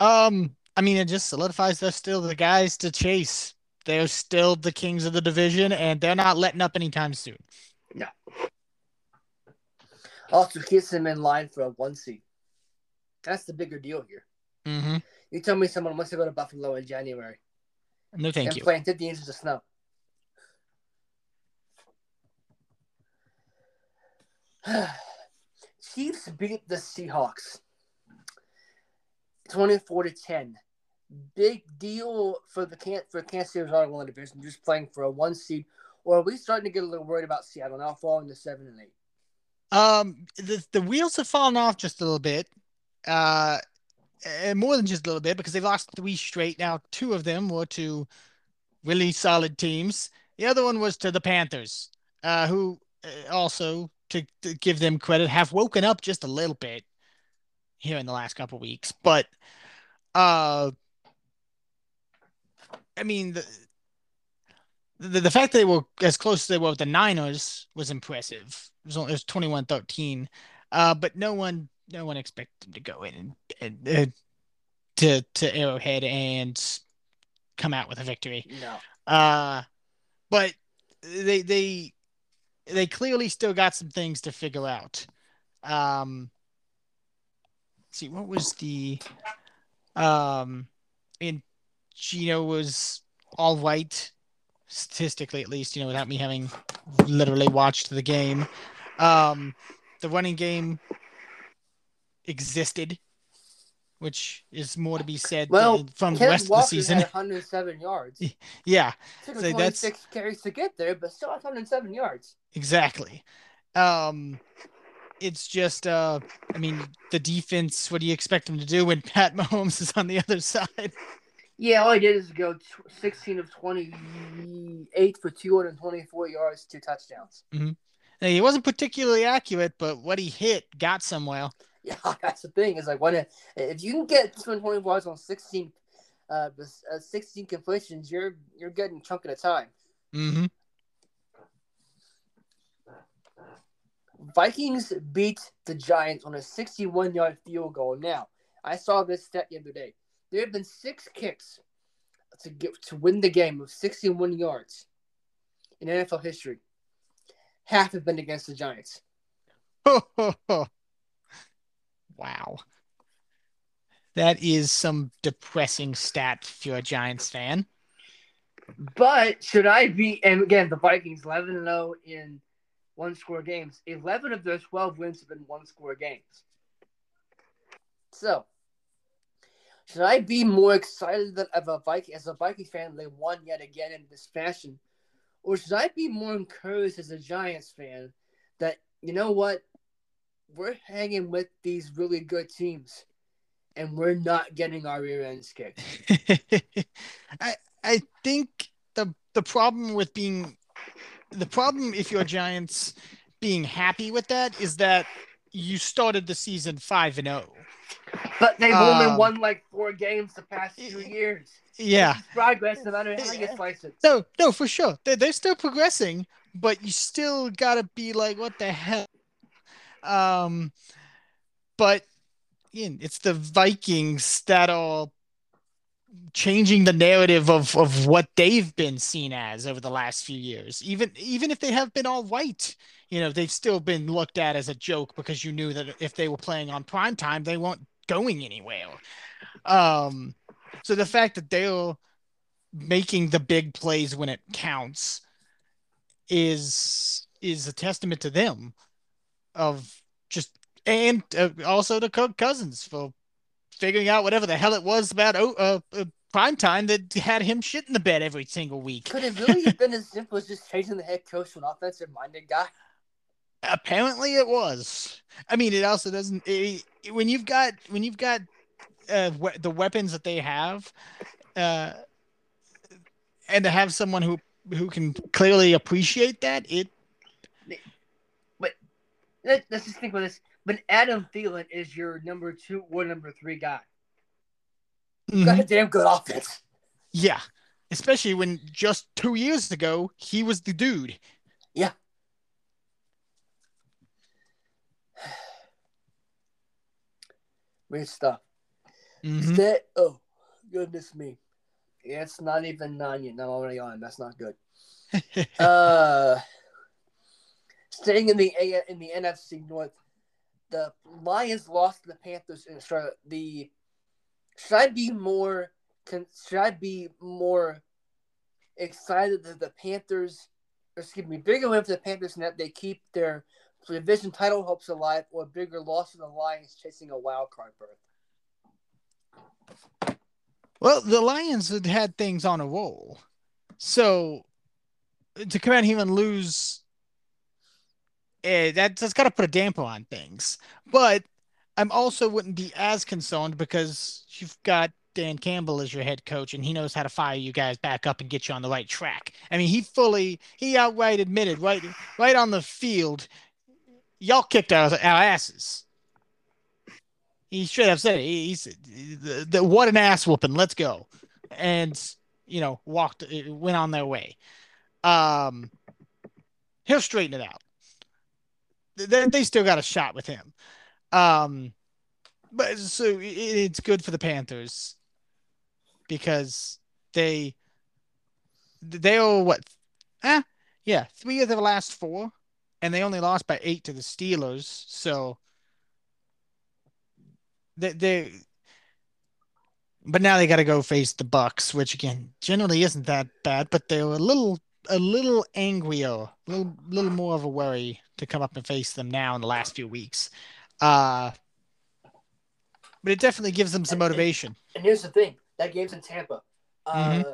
Um, I mean, it just solidifies they're still the guys to chase. They're still the kings of the division, and they're not letting up anytime soon.
No. Also keeps them in line for a one seed. That's the bigger deal here.
Mm-hmm.
You tell me someone wants to go to Buffalo in January.
No, thank
and
you.
Playing 50 inches of snow. Chiefs beat the Seahawks 24 to 10. Big deal for the can for Kansas City Article division, just playing for a one seed. Or are we starting to get a little worried about Seattle now falling to seven and eight?
Um, the the wheels have fallen off just a little bit. Uh, more than just a little bit because they've lost three straight. Now, two of them were to really solid teams. The other one was to the Panthers, uh, who uh, also, to, to, give them credit, have woken up just a little bit here in the last couple weeks. But, uh, I mean, the, the, the fact that they were as close as they were with the Niners was impressive. It was, only, it was 21-13. Uh, but no one no one expected them to go in and, and uh, to to Arrowhead and come out with a victory.
No.
Uh but they they they clearly still got some things to figure out. Um see what was the um and Gino was all right statistically at least, you know, without me having literally watched the game. Um the running game existed, which is more to be said
well,
from
the
rest
Walker
of the season.
Had 107 yards.
yeah,
took so 26 that's... carries to get there, but still 107 yards.
Exactly. Um, it's just, uh, I mean, the defense. What do you expect them to do when Pat Mahomes is on the other side?
Yeah, all he did is go 16 of 28 for 224 yards, two touchdowns.
Mm-hmm. He wasn't particularly accurate, but what he hit got somewhere.
Yeah, that's the thing. Is like when it, if you can get 220 yards on 16, uh, uh, 16 completions, you're you're getting chunk at a time.
Mm-hmm.
Vikings beat the Giants on a 61 yard field goal. Now, I saw this stat the other day. There have been six kicks to get to win the game of 61 yards in NFL history. Half have been against the Giants.
Wow. That is some depressing stat if you're a Giants fan.
But should I be, and again, the Vikings 11 0 in one score games. 11 of their 12 wins have been one score games. So, should I be more excited of a Viking as a Vikings fan they won yet again in this fashion? Or should I be more encouraged as a Giants fan that, you know what, we're hanging with these really good teams, and we're not getting our rear ends kicked.
I I think the the problem with being the problem if you're Giants being happy with that is that you started the season five and zero. Oh.
But they've um, only won like four games the past two years.
Yeah,
progress no matter how you slice it.
No, no, for sure. They're, they're still progressing, but you still gotta be like, what the hell? Um, but again, it's the Vikings that are changing the narrative of, of what they've been seen as over the last few years. Even even if they have been all white, you know, they've still been looked at as a joke because you knew that if they were playing on prime time, they weren't going anywhere. Um, so the fact that they're making the big plays when it counts is is a testament to them of just and uh, also to Kirk Cousins for figuring out whatever the hell it was about oh, uh, uh, prime time that had him shit in the bed every single week.
Could it really have been as simple as just changing the head coach to an offensive minded guy?
Apparently, it was. I mean, it also doesn't. It, when you've got when you've got uh, we- the weapons that they have, uh, and to have someone who who can clearly appreciate that, it
let, us just think about this. But Adam Thielen is your number two or number three guy. Mm-hmm. Got a damn good offense.
Yeah. Especially when just two years ago he was the dude.
Yeah. Weird stuff. Mm-hmm. That, oh, goodness me. Yeah, it's not even nine yet. I'm already on. That's not good. uh Staying in the A- in the NFC North, the Lions lost to the Panthers in Charlotte. The should I be more can, should I be more excited that the Panthers, excuse me, bigger win for the Panthers and that they keep their division title hopes alive, or bigger loss for the Lions chasing a wild card berth?
Well, the Lions had had things on a roll, so to come out here and lose eh, that, that's got to put a damper on things. But I'm also wouldn't be as concerned because you've got Dan Campbell as your head coach, and he knows how to fire you guys back up and get you on the right track. I mean, he fully, he outright admitted right, right on the field, y'all kicked our, our asses. He straight up said. He, said, the, the, "What an ass whooping! Let's go," and you know, walked, went on their way. Um, he'll straighten it out. They, they still got a shot with him. Um, but so it, it's good for the Panthers because they they are what eh, yeah three of the last four and they only lost by eight to the steelers so they, they but now they got to go face the bucks which again generally isn't that bad but they're a little a little angrier a little little more of a worry to come up and face them now in the last few weeks uh but it definitely gives them some motivation
and, and here's the thing that game's in Tampa. Uh, mm-hmm.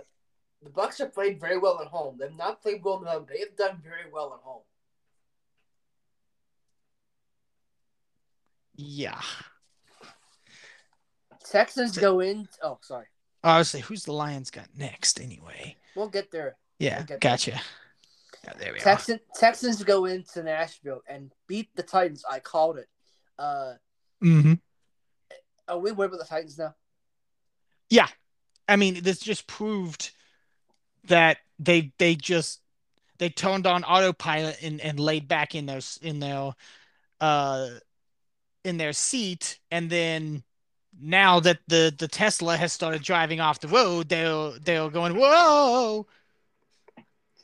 The Bucks have played very well at home. They've not played well at home. They've done very well at home.
Yeah.
Texans go in. Oh, sorry.
I was say, who's the Lions got next anyway?
We'll get there.
Yeah,
we'll get
gotcha. There.
Yeah, there we Texan, are. Texans go into Nashville and beat the Titans. I called it. Uh,
mm-hmm.
Are we worried about the Titans now?
Yeah. I mean, this just proved that they they just they turned on autopilot and, and laid back in their in their uh in their seat and then now that the the Tesla has started driving off the road they're they're going whoa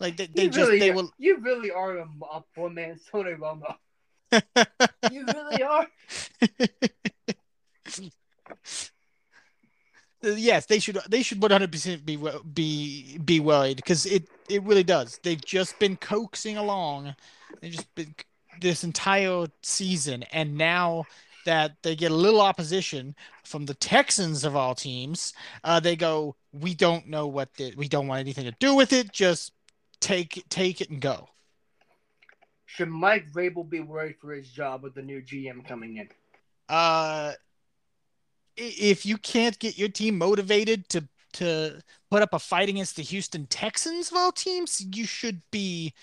like they, they just
really,
they will
you really are a, a poor man's Tony Romo you really are uh,
yes, they should they should 100% be be be worried because it it really does. They've just been coaxing along. They've just been this entire season and now that they get a little opposition from the Texans of all teams, uh, they go, "We don't know what the, we don't want anything to do with it. Just take take it and go."
Should Mike Vrabel be worried for his job with the new GM coming in?
Uh, if you can't get your team motivated to to put up a fight against the Houston Texans of all teams, you should be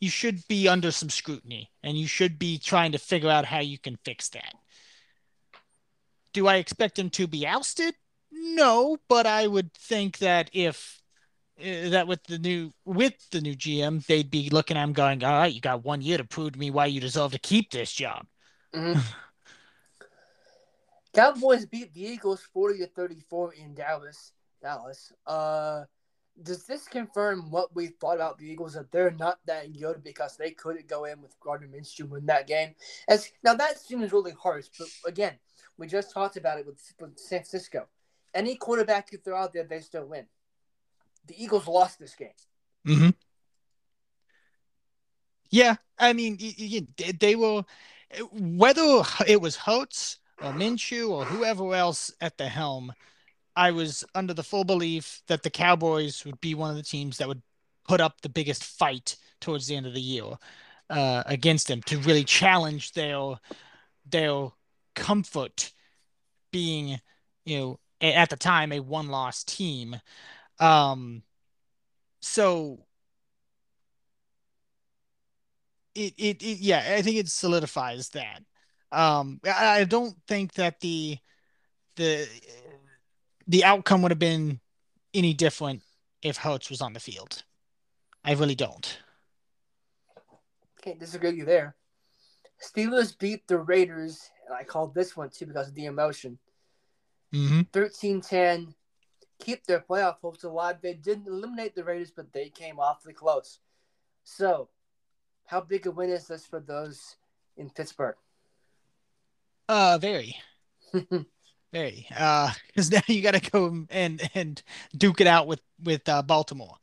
you should be under some scrutiny and you should be trying to figure out how you can fix that. Do I expect him to be ousted? No, but I would think that if uh, that with the new with the new GM, they'd be looking at him going, "All right, you got one year to prove to me why you deserve to keep this job."
Mm-hmm. Cowboys beat the Eagles 40 to 34 in Dallas. Dallas. Uh, does this confirm what we thought about the Eagles that they're not that good because they couldn't go in with Gardner Minshew in that game? As now that seems really harsh, but again, we just talked about it with, with San Francisco. Any quarterback you throw out there, they still win. The Eagles lost this game.
Mm-hmm. Yeah, I mean, they were whether it was Hurts or Minshew or whoever else at the helm, I was under the full belief that the Cowboys would be one of the teams that would put up the biggest fight towards the end of the year uh, against them to really challenge their their comfort being, you know, at the time a one loss team. Um, so it, it, it yeah, I think it solidifies that. Um, I, don't think that the the the outcome would have been any different if Hurts was on the field. I really don't.
Can't disagree with you there. Steelers beat the Raiders, I called this one too because of the emotion.
Mm-hmm.
13-10. Keep their playoff hopes alive. They didn't eliminate the Raiders, but they came awfully close. So, how big a win is this for those in Pittsburgh?
Uh, very, very. Uh, because now you got to go and and duke it out with with uh, Baltimore.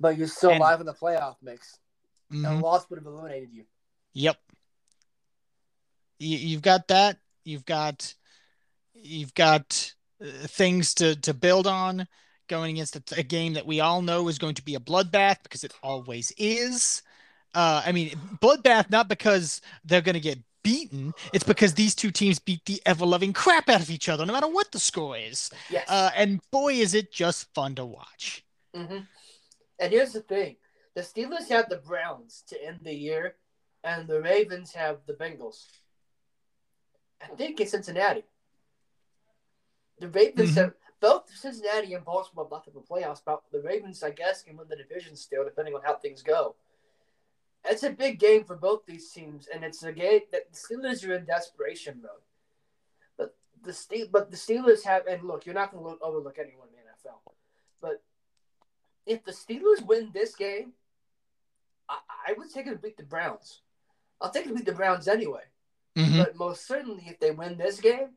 But you're still and, alive in the playoff mix. Mm-hmm. And loss would have eliminated you.
Yep. You, you've got that. You've got you've got uh, things to to build on going against a, a, game that we all know is going to be a bloodbath because it always is. Uh, I mean, bloodbath not because they're gonna get beaten. It's because these two teams beat the ever loving crap out of each other, no matter what the score is.
Yes.
Uh, and boy, is it just fun to watch.
hmm And here's the thing: the Steelers have the Browns to end the year, and the Ravens have the Bengals. I think it's Cincinnati. The Ravens
Mhm.
have both Cincinnati and Baltimore left in the playoffs, but the Ravens, I guess, can win the division still, depending on how things go. It's a big game for both these teams, and it's a game that the Steelers are in desperation mode. But the Ste- but the Steelers have, and look, you're not going to overlook anyone in the NFL, but if the Steelers win this game, I, I would take it to beat the Browns. I'll take it to beat the Browns anyway.
Mhm.
But most certainly, if they win this game,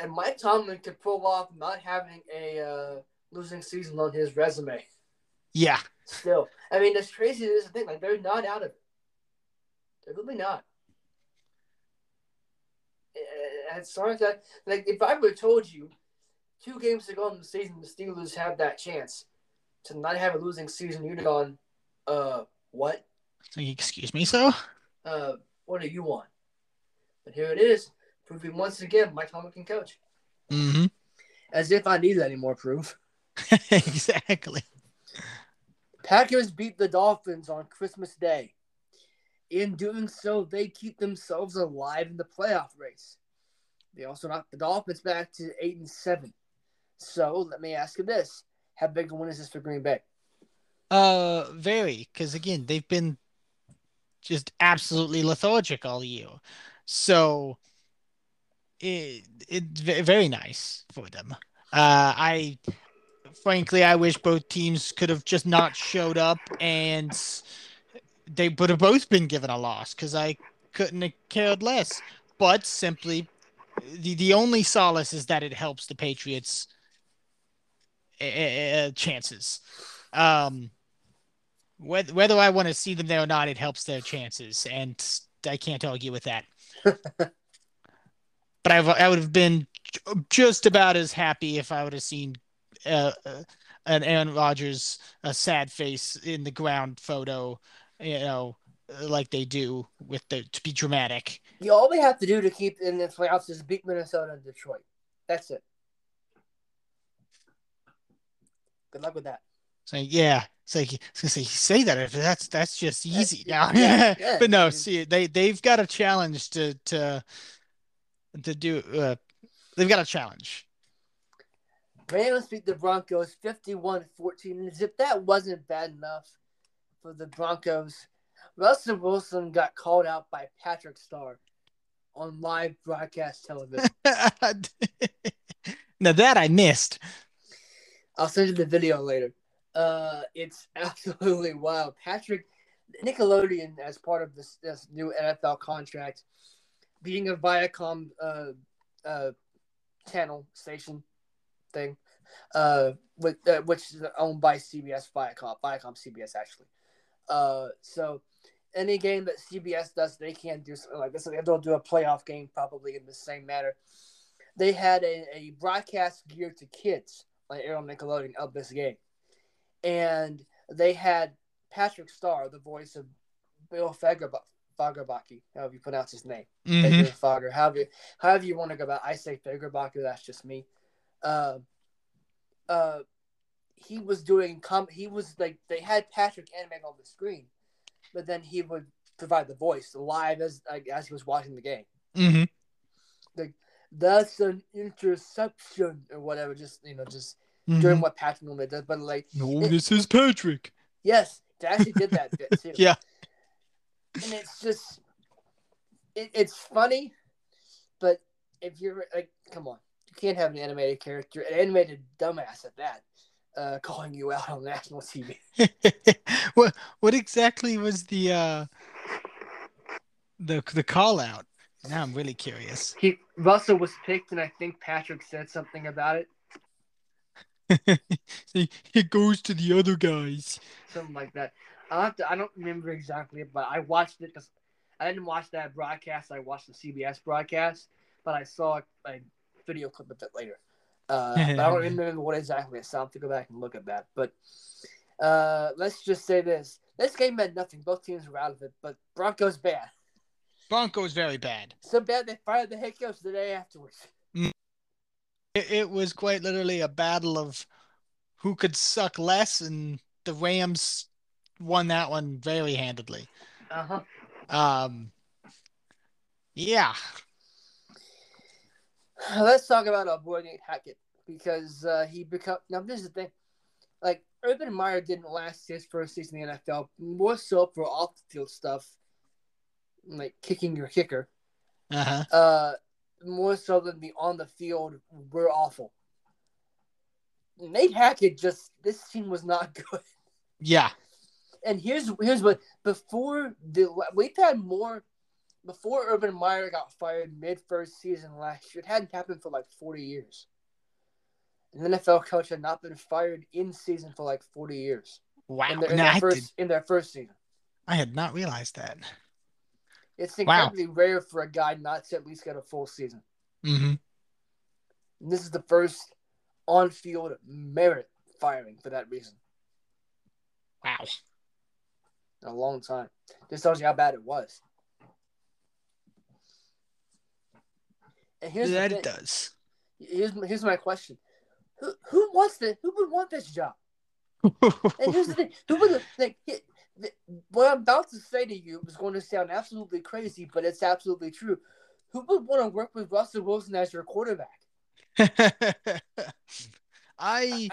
and Mike Tomlin could pull off not having a uh, losing season on his resume.
Yeah.
Still, I mean, as crazy as the thing, like they're not out of it. They're really not. As far as that, like if I would have told you two games ago in the season the Steelers have that chance to not have a losing season, you'd have gone, uh, what?
Excuse me, so.
Uh, what do you want? But here it is, proving once again Mike Tomlin can coach.
hmm
As if I needed any more proof.
exactly.
Packers beat the Dolphins on Christmas Day. In doing so, they keep themselves alive in the playoff race. They also knocked the Dolphins back to eight and seven. So let me ask you this: How big a win is this for Green Bay?
Uh, very, because again, they've been just absolutely lethargic all year. So it it's very nice for them. Uh, I frankly, I wish both teams could have just not showed up and they would have both been given a loss because I couldn't have cared less. But simply, the the only solace is that it helps the Patriots' uh, chances. Um, whether whether I want to see them there or not, it helps their chances, and I can't argue with that. But I've, I would have been just about as happy if I would have seen uh, uh, an Aaron Rodgers a sad face in the ground photo, you know, like they do with the to be dramatic.
You all they have to do to keep in the playoffs is beat Minnesota and Detroit. That's it. Good luck with that.
So yeah, it's like gonna say you say that if that's that's just easy now.
yeah, yeah.
but no, see they they've got a challenge to to to do. Uh, they've got a challenge.
Rams beat the Broncos 51 14. As if that wasn't bad enough for the Broncos, Russell Wilson got called out by Patrick Star on live broadcast television.
now that I missed.
I'll send you the video later. Uh, it's absolutely wild. Patrick Nickelodeon, as part of this, this new NFL contract, being a Viacom uh, uh, channel station thing, uh, with uh, which is owned by CBS Viacom, Viacom CBS actually. Uh, so any game that CBS does, they can't do something like this. They'll do a playoff game probably in the same manner. They had a, a broadcast geared to kids on air on Nickelodeon of this game, and they had Patrick Star, the voice of Bill Fagerb- Fagerbakke, however you pronounce his name.
Mhm.
Fager, however, however you want to go about. I say Fagerbacher. That's just me. Uh, uh, he was doing com. He was like they had Patrick animated on the screen, but then he would provide the voice live as like, as he was watching the game.
Mhm.
That's an interception or whatever. Just you know, just
Mhm.
doing what Patrick normally does. But like,
No, this is Patrick.
yes, they actually did that bit too.
Yeah.
and it's just it, it's funny but if you're like come on you can't have an animated character an animated dumbass at that uh calling you out on national tv
what what exactly was the uh the the call out? Now I'm really curious.
he russell was picked and i think patrick said something about it
Say, it goes to the other guys.
something like that i have to, i don't remember exactly but i watched it because i didn't watch that broadcast i watched the cbs broadcast but i saw a video clip of it later uh, but i don't remember what exactly it sounded to go back and look at that but Uh, let's just say this: this game meant nothing. Both teams were out of it, but Broncos bad.
Broncos very bad.
So bad they fired the head coach the day afterwards.
It, it was quite literally a battle of who could suck less, and the Rams won that one very handedly.
Uh huh.
Um, yeah,
Let's talk about our boy Nate Hackett because uh, he become now. This is the thing, like Urban Meyer didn't last his first season in the NFL, more so for off the field stuff, like kicking your kicker.
uh-huh.
Uh, more so than the on the field were awful. Nate Hackett just this team was not good.
yeah,
And here's here's what before the we've had more before Urban Meyer got fired mid first season last year. It hadn't happened for like forty years. An NFL coach had not been fired in season for like forty years
wow.
in their, in
No,
their first
did,
in their first season.
I had not realized that.
It's
Wow.
incredibly rare for a guy not to at least get a full season.
hmm
And this is the first on field merit firing for that reason
Wow.
in a long time. This tells you how bad it was. And here's
that it does.
Here's here's my question: Who who wants the who would want this job? And here's the thing: Who would like what I'm about to say to you is going to sound absolutely crazy, but it's absolutely true. Who would want to work with Russell Wilson as your quarterback?
I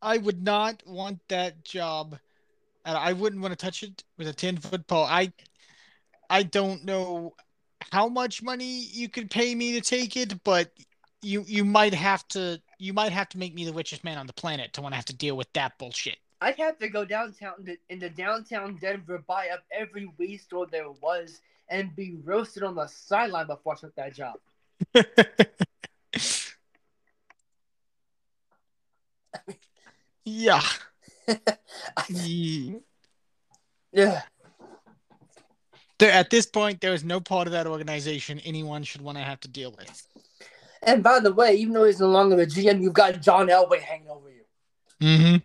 I would not want that job, and I wouldn't want to touch it with a ten foot pole. I I don't know how much money you could pay me to take it, but you you might have to you might have to make me the richest man on the planet to want to have to deal with that bullshit.
I'd have to go downtown to, into downtown Denver, buy up every weed store there was, and be roasted on the sideline before I took that job.
yeah.
I- yeah.
There, at this point, there is no part of that organization anyone should want to have to deal with.
And by the way, even though he's no longer the GM, you've got John Elway hanging over you.
Mm-hmm.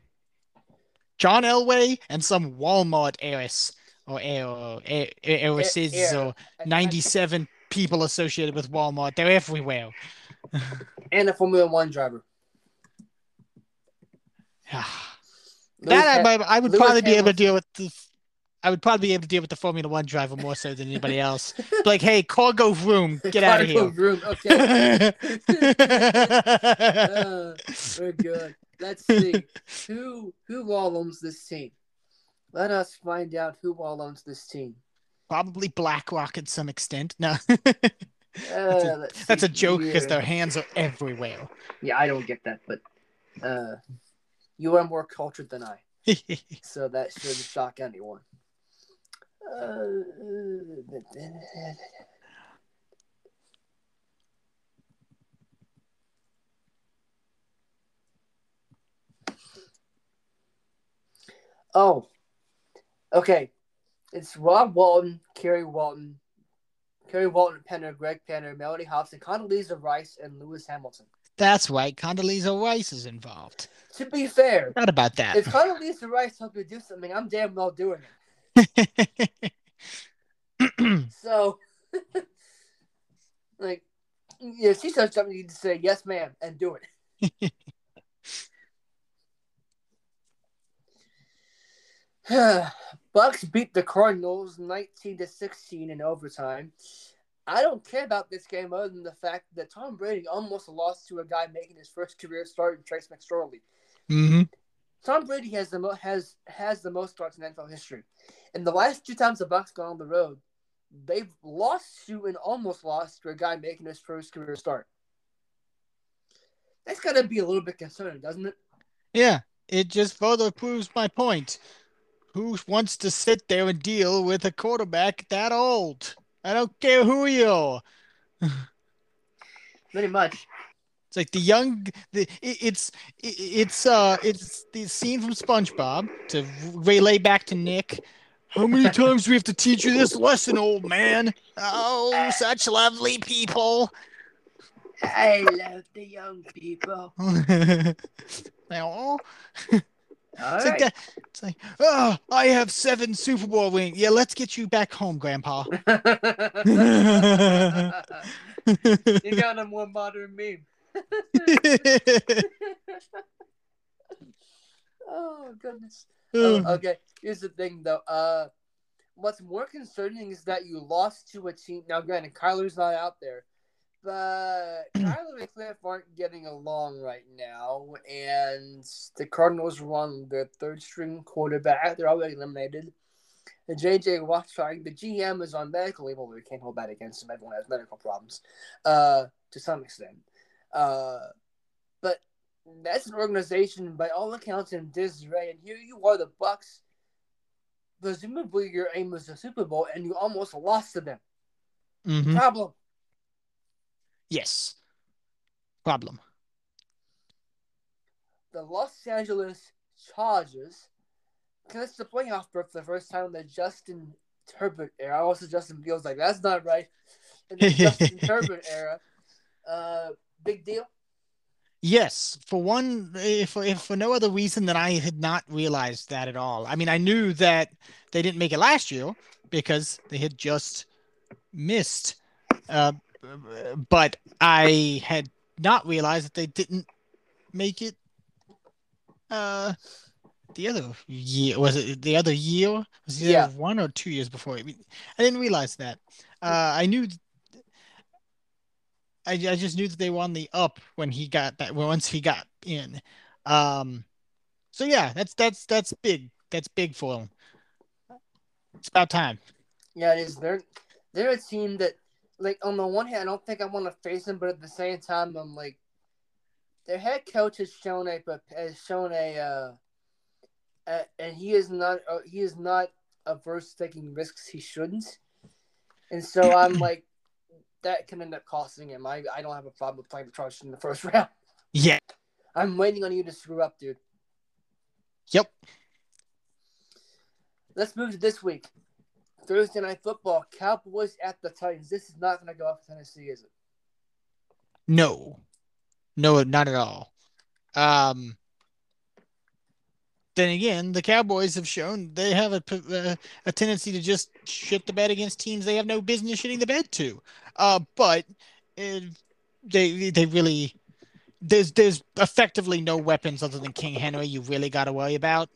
John Elway and some Walmart heiress or heir- or heir- or 97 people associated with Walmart. They're everywhere.
and a Formula One driver.
that I, I would
Lewis
probably be able to deal with the. I would probably be able to deal with the Formula One driver more so than anybody else. like, hey, cargo room, get out of
Cargo
here.
Room. Okay, uh, we're good. Let's see who who all owns this team. Let us find out who all owns this team.
Probably BlackRock at some extent. No,
Uh, let's
that's a joke because their hands are everywhere.
Yeah, I don't get that, but uh, you are more cultured than I, so that shouldn't shock anyone. Uh, oh, okay. It's Rob Walton, Carrie Walton, Carrie Walton, Penner, Greg Penner, Mellody Hobson, Condoleezza Rice, and Lewis Hamilton.
That's right. Condoleezza Rice is involved.
To be fair,
Not about that.
if Condoleezza Rice helped you do something, I'm damn well doing it. So, like, yeah, she says something, you just say yes, ma'am, and do it. Bucks beat the Cardinals 19 to 16 in overtime. I don't care about this game other than the fact that Tom Brady almost lost to a guy making his first career start in Trace McSorley.
hmm
Tom Brady has the mo- has has the most starts in NFL history. And the last two times the Bucks gone on the road, they've lost to and almost lost to a guy making his first career start. That's got to be a little bit concerning, doesn't it?
Yeah, it just further proves my point. Who wants to sit there and deal with a quarterback that old? I don't care who you are.
Pretty much.
It's like the young. The it, it's it, it's uh it's the scene from SpongeBob to relay back to Nick. How many times do we have to teach you this lesson, old man? Oh, such lovely people.
I love the young people.
Aw.
All
It's
right.
like. It's like, oh, I have seven Super Bowl rings. Yeah, let's get you back home, Grandpa.
you got a more modern meme. oh goodness. Oh, okay, here's the thing though. Uh, what's more concerning is that you lost to a team. Now, granted, Kyler's not out there, but Kyler and Cliff aren't getting along right now, and the Cardinals on their third string quarterback. They're already eliminated. And JJ Watt trying the GM is on medical leave. Well, we can't hold that against him. Everyone has medical problems, uh, to some extent. Uh, but that's an organization by all accounts in disarray, and here you are, the Bucks. Presumably, your aim was the Super Bowl, and you almost lost to them.
Mhm.
Problem.
Yes. Problem.
The Los Angeles Chargers clinched the playoff berth for the first time in the Justin Herbert era. I also Justin Fields like that's not right. In the Justin Herbert era, uh, big deal.
Yes, for one, if, if for no other reason than I had not realized that at all. I mean, I knew that they didn't make it last year because they had just missed, uh, but I had not realized that they didn't make it. Uh, the other year was it the other year? Was it
Yeah.
one or two years before? I, mean, I didn't realize that. Uh, I knew I, I just knew that they won the up when he got that once he got in. Um, so yeah, that's that's that's big. That's big for him. It's about time.
Yeah, it is. They're they're a team that, like, on the one hand, I don't think I want to face him, but at the same time, I'm like, their head coach has shown a has shown a, uh, a and he is not uh, he is not averse to taking risks he shouldn't, and so I'm like, that can end up costing him. I I don't have a problem with playing the Chargers in the first round.
Yeah.
I'm waiting on you to screw up, dude.
Yep.
Let's move to this week. Thursday night football, Cowboys at the Titans. This is not going to go off Tennessee, is it?
No. No, not at all. Um. Then again, the Cowboys have shown they have a p- uh, a tendency to just shit the bed against teams they have no business shitting the bed to. Uh, but uh, they they really there's there's effectively no weapons other than King Henry you really got to worry about.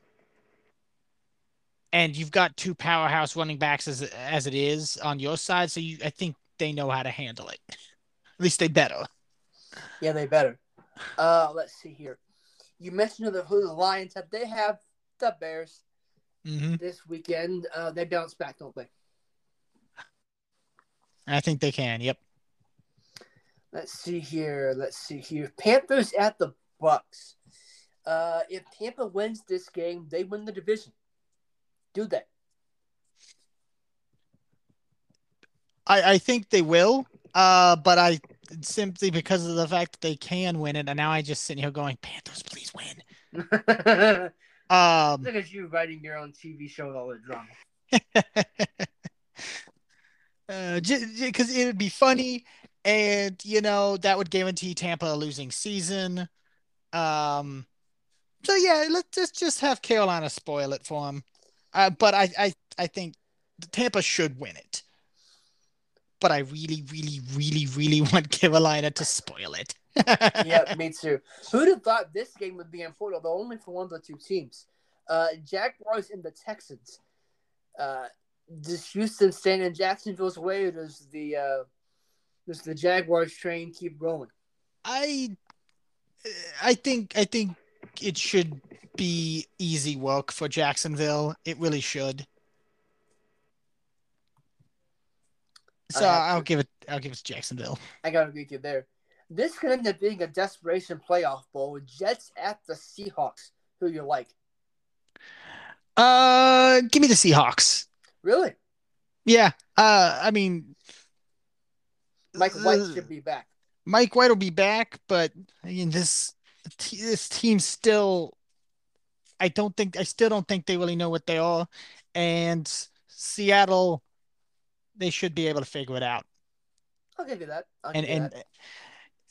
And you've got two powerhouse running backs as as it is on your side, so you I think they know how to handle it. At least they better.
Yeah, they better. Uh, let's see here. You mentioned the, who the Lions have. They have the Bears
hmm
this weekend. Uh, they bounce back, don't they?
I think they can. Yep.
Let's see here. Let's see here. Panthers at the Bucks. Uh, if Tampa wins this game, they win the division. Do they?
I, I think they will. Uh, but I simply because of the fact that they can win it, and now I just sitting here going, Panthers, please win.
Look
Um,
at you writing your own TV show with all the drama.
uh, because it would be funny, and you know that would guarantee Tampa a losing season. Um, so yeah, let's just just have Carolina spoil it for them. Uh, but I I I think Tampa should win it. But I really, really, really, really want Carolina to spoil it.
yeah, me too. Who'd have thought this game would be important, though only for one of the two teams? Uh, Jaguars and the Texans. Uh, does Houston stand in Jacksonville's way, or does the uh, does the Jaguars train keep rolling?
I I think I think it should be easy work for Jacksonville. It really should. So I'll
to-
give it I'll give it to Jacksonville.
I gotta agree with you there. This could end up being a desperation playoff bowl with Jets at the Seahawks. Who you like?
Uh give me the Seahawks.
Really?
Yeah. Uh I mean
Mike White
uh,
should be back.
Mike White will be back, but I mean this this team still I don't think I still don't think they really know what they are. And Seattle they should be able to figure it out.
I'll give you that. I'll
and and
that.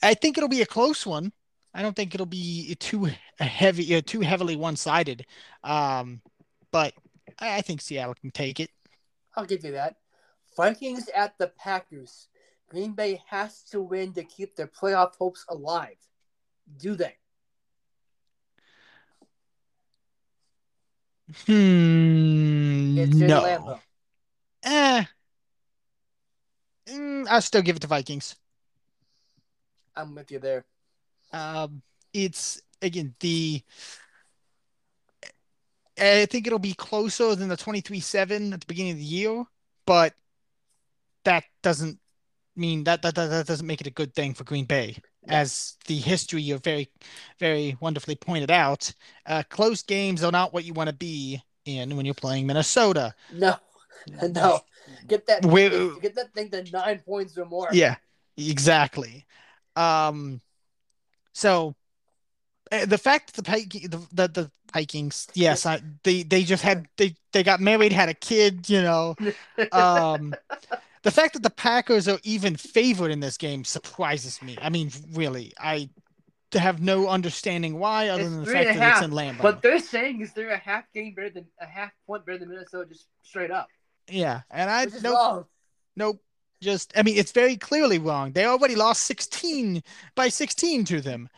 I think it'll be a close one, I don't think it'll be too heavy, uh, too heavily one-sided. Um, but I, I think Seattle can take it.
I'll give you that. Vikings at the Packers. Green Bay has to win to keep their playoff hopes alive. Do they?
Hmm.
It's in
no.
Lambeau.
Eh. Mm, I'll still give it to Vikings.
I'm with you there.
Um, it's again the. I think it'll be closer than the 23-7 at the beginning of the year, but that doesn't mean that that, that, that doesn't make it a good thing for Green Bay. As the history of very, very wonderfully pointed out, uh, close games are not what you want to be in when you're playing Minnesota.
No, no. Get that.
Where-
get that thing to nine points or more.
Yeah, exactly. Um, so uh, the fact that the the, the the Vikings, yes, I, they they just had they they got married, had a kid, you know. Um, the fact that the Packers are even favored in this game surprises me. I mean, really, I have no understanding why, other
It's
than the fact that it's in Lambeau.
What they're saying is they're a half game better than a half point better than Minnesota, just straight up.
yeah, and I nope,
wrong.
nope. Just, I mean, it's very clearly wrong. They already lost 16 by 16 to them.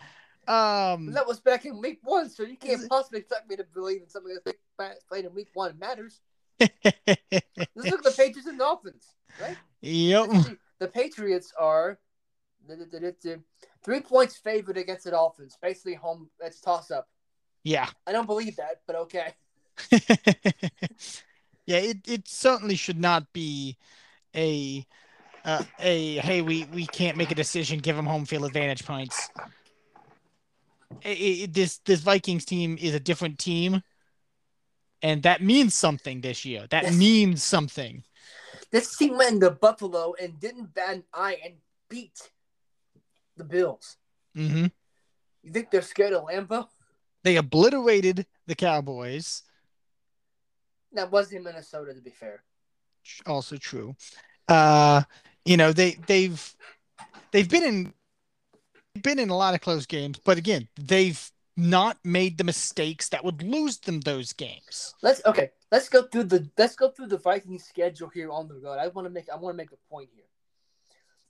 Um,
That was back in week one, so you can't possibly expect me to believe in something that's played in week one matters. Let's look at the Patriots and Dolphins, right?
yep.
Let's. The Patriots are three points favored against the Dolphins. Basically, home. That's toss up.
Yeah.
I don't believe that, but okay.
yeah, it, it certainly should not be a uh, a hey we we can't make a decision give them home field advantage points. I- I- this this Vikings team is a different team, and that means something this year. That
Yes.
means something.
This team went into Buffalo and didn't bat an eye and beat the Bills.
Mm-hmm.
You think they're scared of Lambeau?
They obliterated the Cowboys.
That wasn't in Minnesota, to be fair.
Also true. Uh, you know they they've they've been in been in a lot of close games, but again, they've not made the mistakes that would lose them those games.
Let's okay. Let's go through the let's go through the Vikings schedule here on the road. I want to make I want to make a point here.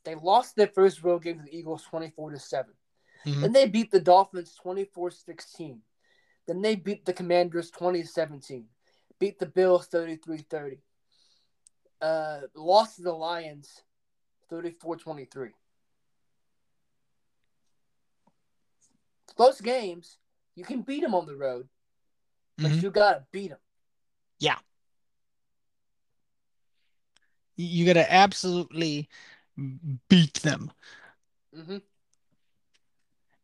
They lost their first road game to the Eagles 24 to 7.
Mhm.
Then they beat the Dolphins 24-16. Then they beat the Commanders 20-17. Beat the Bills 33-30. Uh lost to the Lions 34-23. Close games, you can beat them on the road, but
Mhm.
you got to beat them.
Yeah, you got to absolutely beat them
hmm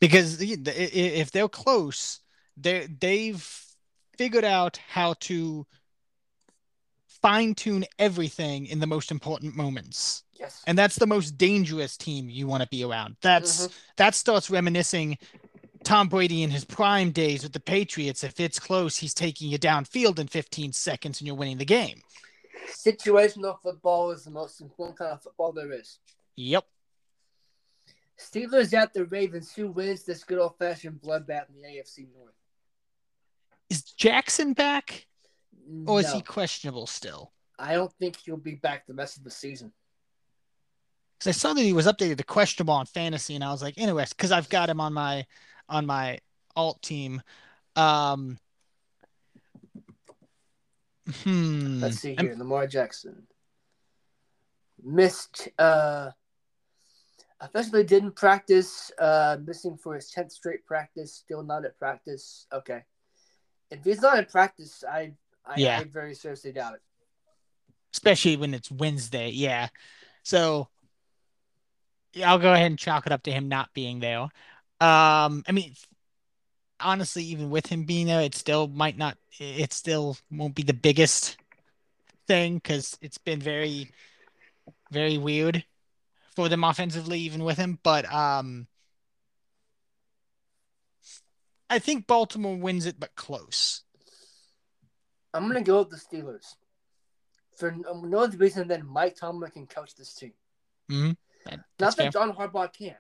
because the- the- i- i- if they're close, they they've figured out how to fine tune everything in the most important moments.
Yes.
And that's the most dangerous team you want to be around. That's
Mhm.
that starts reminiscing Tom Brady in his prime days with the Patriots. If it's close, he's taking you downfield in 15 seconds and you're winning the game.
Situational football is the most important kind of football there is.
Yep.
Steelers at the Ravens. Who wins this good old fashioned bloodbath in the AFC North?
Is Jackson back or is he questionable still?
I don't think he'll be back the rest of the season.
Because I saw that he was updated to questionable on fantasy, and I was like, interesting, because I've got him on my on my alt team. Um, hmm.
Let's see
I'm-
here. Lamar Jackson missed. Uh, officially didn't practice. Uh, missing for his tenth straight practice. Still not at practice. Okay. If he's not at practice, I I,
Yeah.
I very seriously doubt it.
especially when it's Wednesday. Yeah. So yeah, I'll go ahead and chalk it up to him not being there. Um, I mean, honestly, even with him being there, it still might not, it still won't be the biggest thing because it's been very, very weird for them offensively, even with him. But um, I think Baltimore wins it, but close.
I'm gonna go with the Steelers. For no other reason than Mike Tomlin can coach this team.
Mm-hmm.
Not that
fair.
John Harbaugh can't,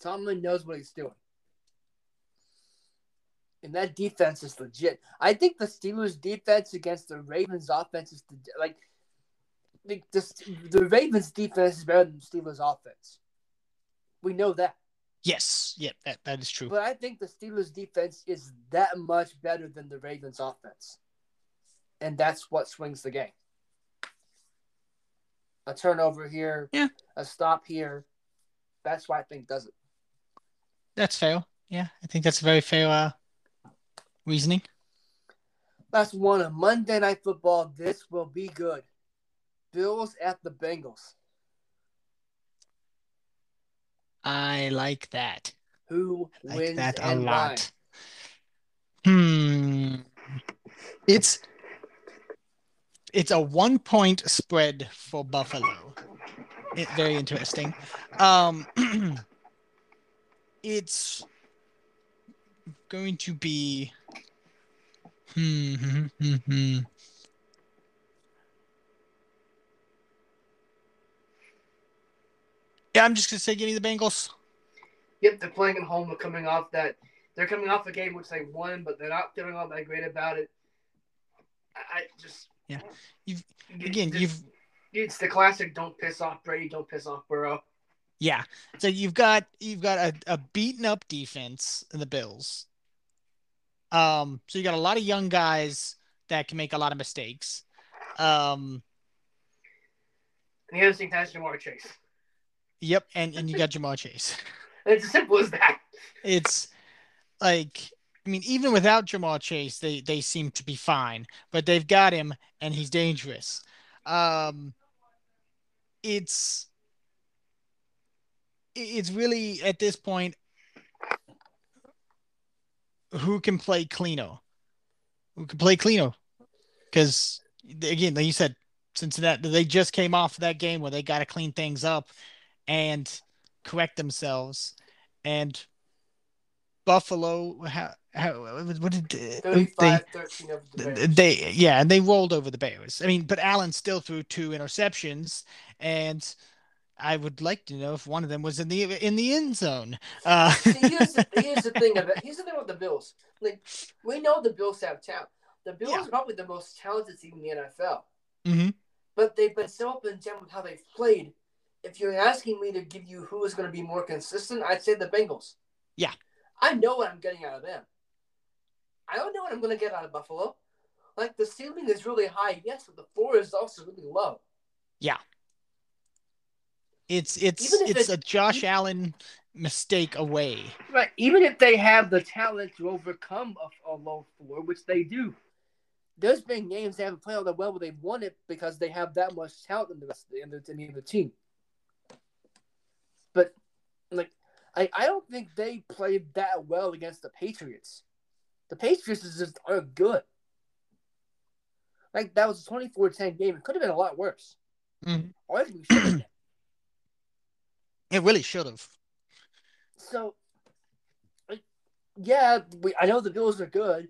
Tomlin knows what he's doing. And that defense is legit. I think the Steelers' defense against the Ravens' offense is like the, the, the Ravens' defense is better than the Steelers' offense. We know that.
Yes, yeah, that, that is true.
But I think the Steelers' defense is that much better than the Ravens' offense. And that's what swings the game. A turnover here,
yeah.
a stop here. That's why I think does it.
That's fair. Yeah, I think that's a very fair uh, reasoning.
Last one of Monday Night Football. This will be good. Bills at the Bengals.
I like that.
Who
I
wins
that a
and
lot. Hmm. It's it's a one point spread for Buffalo. It, very interesting. Um, it's going to be. Hmm, hmm, hmm, hmm. Yeah, I'm just gonna say, give me the Bengals.
Yep, they're playing at home. They're coming off that. They're coming off a game which they won, but they're not feeling all that great about it. I, I just
Yeah. You've again,
it's-
you've
It's the classic. Don't piss off Brady. Don't piss off Burrow.
Yeah. So you've got you've got a, a beaten up defense in the Bills. Um, so you got a lot of young guys that can make a lot of mistakes. Um,
And the other thing has Ja'Marr Chase.
yep, and, and you got Ja'Marr Chase.
It's as simple as that.
It's like I mean, even without Ja'Marr Chase, they they seem to be fine, but they've got him and he's dangerous. Um, it's it's really at this point who can play cleano? Who can play cleano? Because again like you said cincinnati they just came off that game where they got to clean things up and correct themselves. And buffalo how, how what did they
35 13 over the
they yeah and they rolled over the bears. I mean but allen still threw two interceptions and i would like to know if one of them was in the in the end zone uh
See, here's, the, here's the thing about here's the thing with the Bills. Like we know the Bills have talent. The Bills
Yeah.
are probably the most talented team in the NFL.
mhm.
But they've been so up and down with how they've played. If you're asking me to give you who is going to be more consistent, I'd say the Bengals.
Yeah.
I know what I'm getting out of them. I don't know what I'm going to get out of Buffalo. Like the ceiling is really high, yes, but the floor is also really low.
It's it's it's
it-
a josh allen mistake away
Right. Even if they have the talent to overcome a, a low floor, which they do, there's been games they haven't played all that well, but they've won it because they have that much talent in the rest of the, in the, in the team. But like, I, I don't think they played that well against the Patriots. The Patriots is just are good. Like that was a 24-10 game. It could have been a lot worse.
Mhm.
Arguably should have been.
It really should have
So, yeah, we, I know the Bills are good,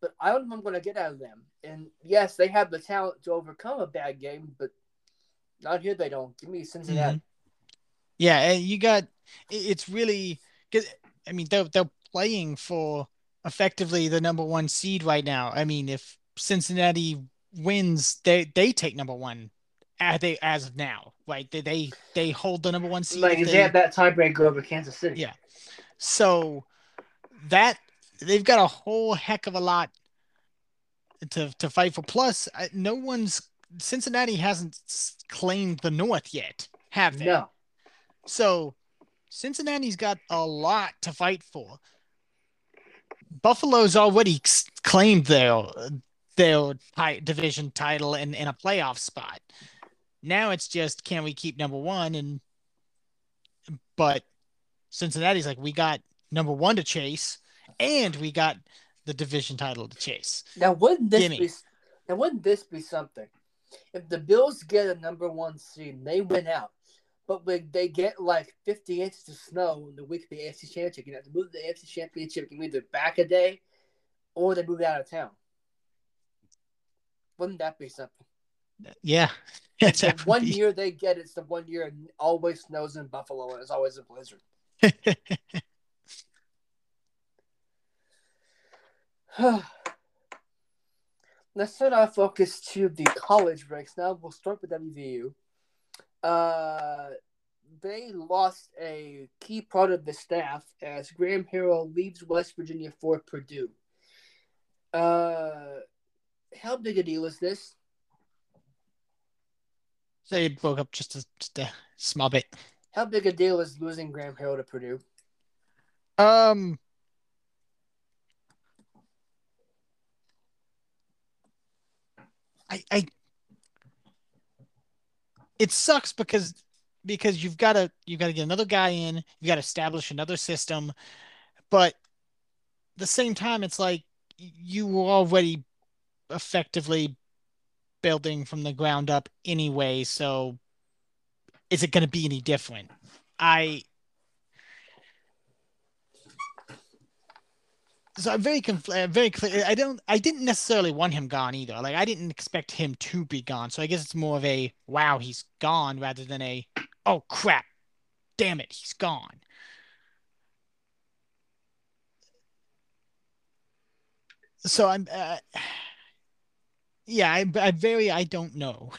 but I don't know what I'm going to get out of them. And yes, they have the talent to overcome a bad game, but not here. They don't. Give me Cincinnati. Mm-hmm.
yeah and you got it's really because i mean they're, they're playing for effectively the number one seed right now i mean if cincinnati wins they they take number one as they as of now right they they, they hold the number one seed
Like, they
they-
have that tiebreaker over Kansas City.
Yeah. So that they've got a whole heck of a lot to to fight for. Plus, no one's Cincinnati hasn't claimed the North yet, have they?
No.
So Cincinnati's got a lot to fight for. Buffalo's already claimed their their division title and, and a playoff spot. Now it's just can we keep number one and but Cincinnati's like we got number one to chase and we got the division title to chase.
Now, wouldn't this
Gimme.
be? Now, wouldn't this be something? If the Bills get a number one seed, they win out, but when they get like 50 inches of snow in the week of the AFC Championship, you have to move the AFC Championship, you either back a day, or they move out of town. Wouldn't that be something?
Yeah. Yes,
The one
be-
year they get it's the one year it always snows in Buffalo and it's always a blizzard. Let's turn our focus to the college ranks. Now we'll start with WVU. Uh, they lost a key part of the staff as Graham Harrell leaves West Virginia for Purdue. Uh, how big a deal is this?
They broke up just a, just a small bit.
How big a deal is losing Graham Harrell to Purdue?
Um, I, I, it sucks because because you've got to you've got to get another guy in, you've got to establish another system, but the same time, it's like you were already effectively building from the ground up anyway. So, is it going to be any different? I so I'm very confl- very clear. I don't. I didn't necessarily want him gone either. Like I didn't expect him to be gone. So I guess it's more of a wow, he's gone rather than a oh crap, damn it, he's gone. So I'm. Uh, yeah, I, I very. I don't know.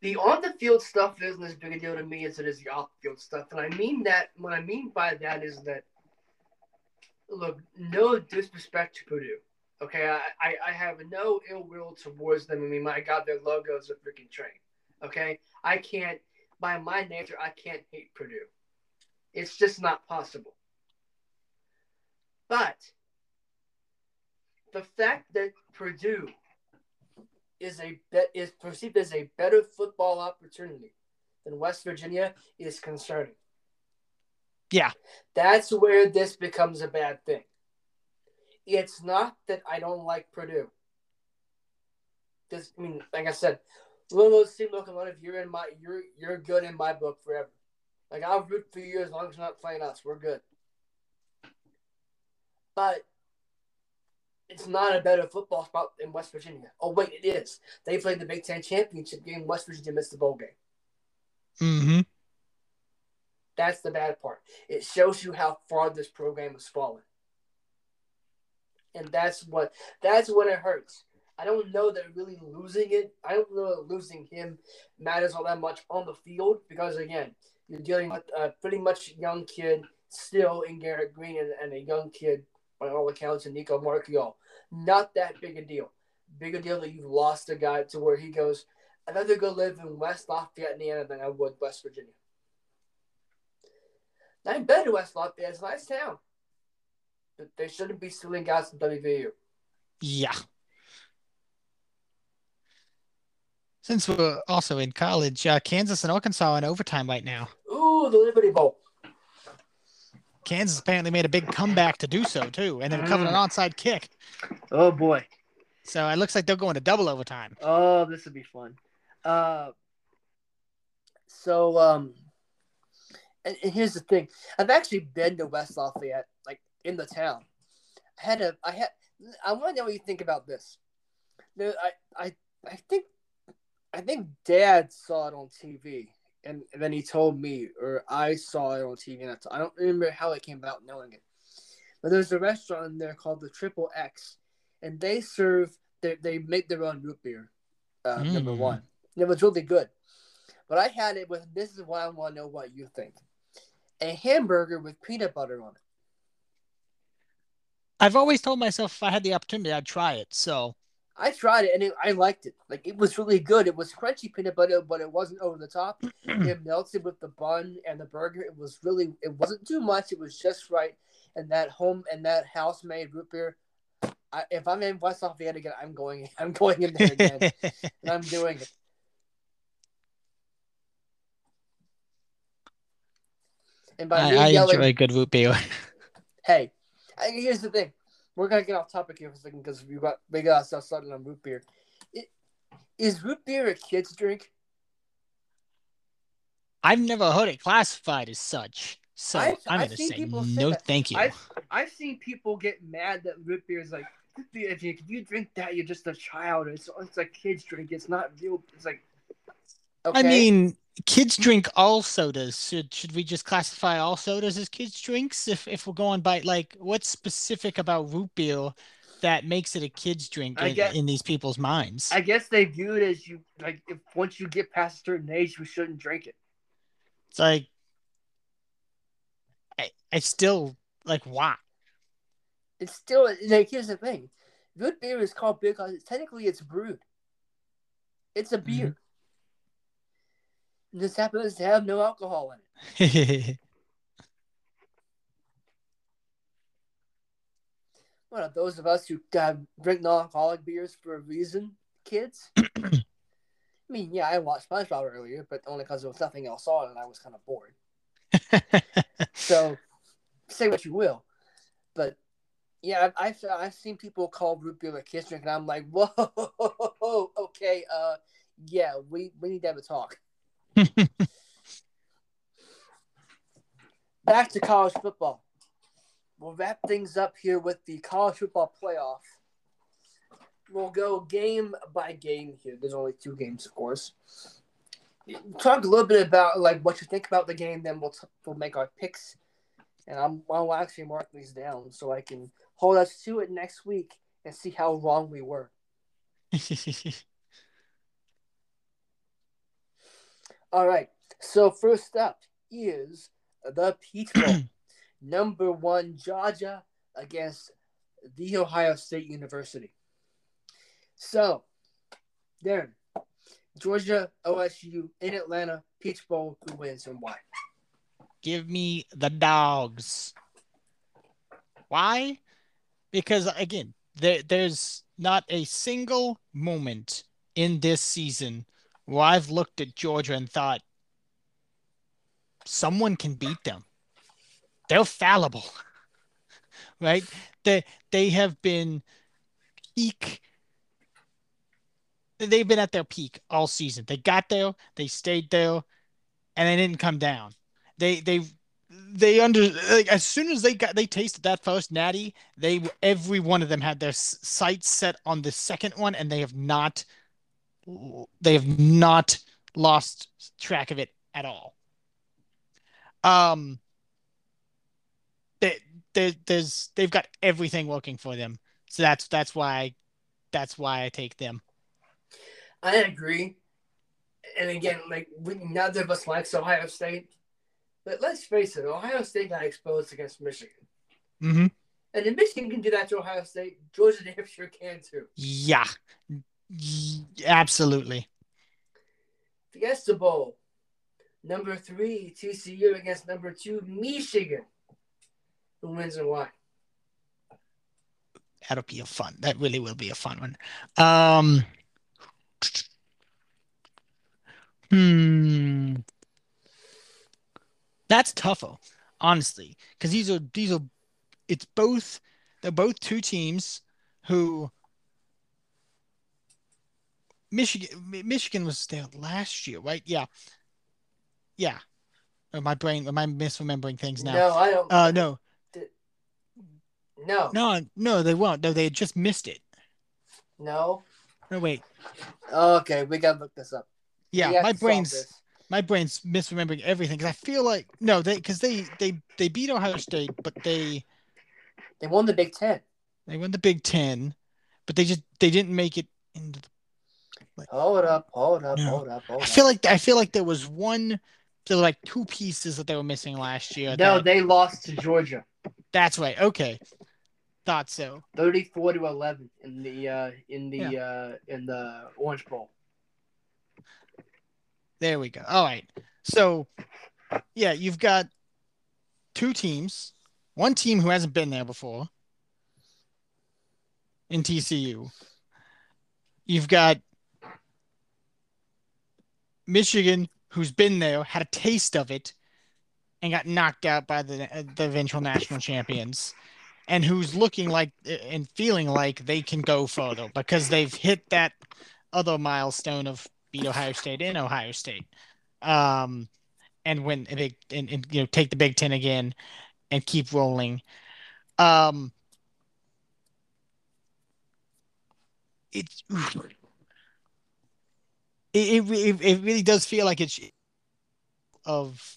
The on the field stuff isn't as big a deal to me as it is the off field stuff, and I mean that. What I mean by that is that look, no disrespect to Purdue. Okay, I, I, I have no ill will towards them. I mean, my God, their logo is a freaking train. Okay, I can't, by my nature, I can't hate Purdue. It's just not possible. But the fact that Purdue is a is perceived as a better football opportunity than West Virginia is concerning.
Yeah.
That's where this becomes a bad thing. It's not that I don't like Purdue. Because I mean, like I said, Lolo seem locomotive, you're in my you're you're good in my book forever. Like I'll root for you as long as you're not playing us. We're good. But it's not a better football spot in West Virginia. Oh wait, it is. They played the Big Ten championship game. West Virginia missed the bowl game.
Mm-hmm.
That's the bad part. It shows you how far this program has fallen. And that's what that's when it hurts. I don't know that really losing it, I don't know that losing him matters all that much on the field because again, you're dealing with a pretty much young kid still in Garrett Green and, and a young kid by all accounts in Nico Marchiol. Not that big a deal. Bigger deal that you've lost a guy to where he goes, I'd rather go live in West Lafayette, Indiana than I would West Virginia. I've been to West Lafayette. It's a nice town. But they shouldn't be stealing guys from WVU.
Yeah. Since we're also in college, uh, Kansas and Arkansas are in overtime right now.
Ooh, the Liberty Bowl.
Kansas apparently made a big comeback to do so too, and then covered an mm. onside kick.
Oh boy!
So it looks like they're going to double overtime.
Oh, this would be fun. Uh, so um, and, and here's the thing: I've actually been to West Lafayette, like in the town. I had a, I had, I want to know what you think about this. I, I, I think, I think Dad saw it on TV, and, then he told me, or I saw it on TV. And I don't remember how it came about knowing it. But there's a restaurant in there called the Triple X, and they serve, they, they make their own root beer. Uh, mm. Number one, and it was really good. But I had it with. This is why I want to know what you think a hamburger with peanut butter on it.
I've always told myself if I had the opportunity, I'd try it. So
I tried it and it, I liked it. Like it was really good. It was crunchy peanut butter, but it wasn't over the top. it melted with the bun and the burger. It was really. It wasn't too much. It was just right. And that home and that house made root beer. I, if I'm in West Lafayette again, I'm going. I'm going in there again, and I'm doing it.
And by I, I yelling, enjoy a good root beer.
hey, here's the thing. We're gonna get off topic here for a second because we got we got stuff started on root beer. It, is root beer a kid's drink?
I've never heard it classified as such. So I've, I'm gonna say no, thank you.
I've, I've seen people get mad that root beer is like, if you, if you drink that, you're just a child. It's it's a kid's drink. It's not real. It's like Okay.
I mean, kids drink all sodas. Should should we just classify all sodas as kids drinks? If if we're going by like what's specific about root beer that makes it a kids drink in,
get-
in these people's minds?
I guess they view it as you like if once you get past a certain age, you shouldn't drink it.
It's like I I still like why?
It's still like here's the thing, good beer is called beer because technically it's brewed. It's a beer. It just happens to have no alcohol in it. Well, those of us who uh, drink non-alcoholic beers for a reason, kids. I mean, yeah, I watched SpongeBob earlier, but only because there was nothing else on and I was kind of bored. So, say what you will, but yeah, I've I've, I've seen people call root beer a kiss drink, and I'm like, whoa, okay, uh, yeah, we we need to have a talk. Back to college football. We'll wrap things up here with the college football playoff. We'll go game by game here. There's only two games, of course. Talk a little bit about like what you think about the game, then we'll t- we'll make our picks, and I'm I'll actually mark these down so I can hold us to it next week and see how wrong we were. All right. So first up is the Peach Bowl. Number one Georgia against the Ohio State University. So, Darren, Georgia, OSU in Atlanta, Peach Bowl, who wins and why?
Give me the dogs. Why? Because again, there there's not a single moment in this season where I've looked at Georgia and thought someone can beat them. They're fallible. Right? They they have been peak they've been at their peak all season. They got there, they stayed there, and they didn't come down. They they they under like as soon as they got they tasted that first natty, they every one of them had their sights set on the second one, and they have not they have not lost track of it at all. Um, they, they, there's they've got everything working for them, so that's that's why that's why I take them.
I agree. And again, like we, neither of us likes Ohio State, but let's face it, Ohio State got exposed against Michigan,
Mm-hmm.
and if Michigan can do that to Ohio State, Georgia damn sure can too.
Yeah, absolutely.
Fiesta Bowl, number three TCU against number two Michigan. Who wins and why?
That'll be a fun. That really will be a fun one. Um, hmm. That's tougher, honestly, because these are these are it's both they're both two teams who Michigan Michigan was there last year, right? Yeah. Yeah. Or my brain am I misremembering things now?
No, I don't.
Uh no.
no,
No, no, they won't. No, they had just missed it.
no.
No, wait.
Okay, we gotta look this up.
Yeah, my brain's my brain's misremembering everything because I feel like no, they because they they they beat Ohio State, but they
They won the Big Ten.
they won the Big Ten, but they just they didn't make it into. The,
Hold up, hold up,
No.
hold up, hold up.
I feel like I feel like there was one, there were like two pieces that they were missing last year.
no,
that-
they lost to Georgia,
that's right. Okay, thought so.
thirty-four to eleven in the uh, in the uh, in the Orange Bowl.
There we go. All right. So, yeah, you've got two teams. One team who hasn't been there before in TCU. You've got Michigan, who's been there, had a taste of it, and got knocked out by the uh, the eventual national champions, and who's looking like and feeling like they can go further because they've hit that other milestone of beat Ohio State in Ohio State, um, and win a big and, and you know take the Big Ten again and keep rolling. Um, it's it, it, it really does feel like it's of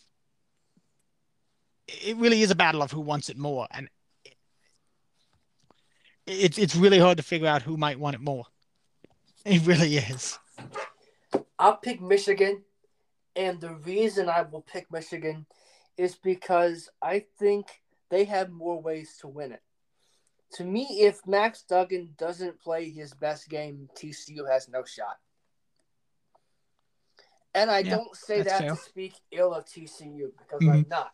it really is a battle of who wants it more and it's it's really hard to figure out who might want it more it really is
I'll pick Michigan and the reason I will pick Michigan is because I think they have more ways to win it. To me, if Max Duggan doesn't play his best game, TCU has no shot. And I yeah, don't say that fair. to speak ill of TCU because mm-hmm. I'm not.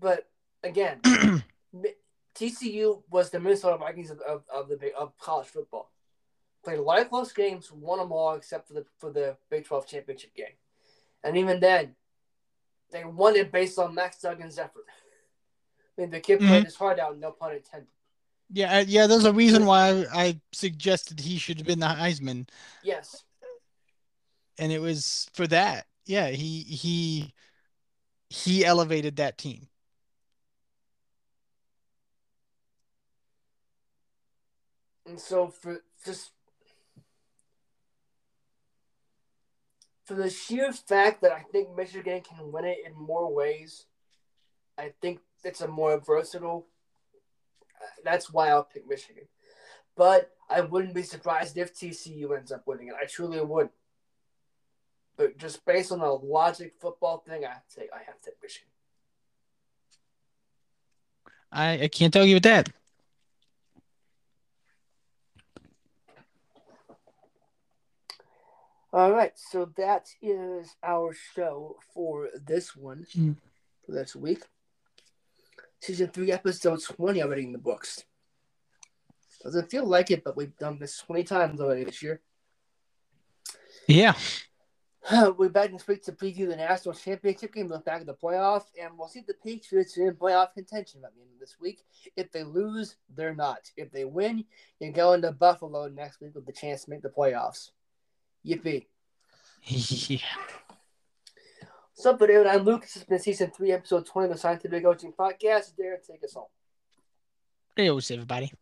But again, TCU was the Minnesota Vikings of, of, of, the of college football. Played a lot of close games, won them all except for the for the Big 12 championship game. And even then, they won it based on Max Duggan's effort. I mean, the kid played mm-hmm. his heart out, no pun intended.
Yeah, uh, yeah. There's a reason why I suggested he should have been the Heisman.
Yes.
And it was for that. Yeah, he he he elevated that team.
And so for just for the sheer fact that I think Michigan can win it in more ways, I think it's a more versatile. That's why I'll pick Michigan. But I wouldn't be surprised if TCU ends up winning it. I truly would. But just based on the logic football thing, I have to take I have to take Michigan.
I, I can't argue with that.
All right, so that is our show for this one mm. for this week. Season three, episode twenty already in the books. Doesn't feel like it, but we've done this twenty times already this year.
Yeah.
We're back next week to preview the national championship game, look back at the playoffs, and we'll see the Patriots are in playoff contention by the end of this week. If they lose, they're not. If they win, you go into Buffalo next week with the chance to make the playoffs. Yippee. yeah. What's up, video? I'm Lucas. This has been season three, episode 20 of the Scientific Coaching Podcast. Darren, take us home.
Hey, what's everybody.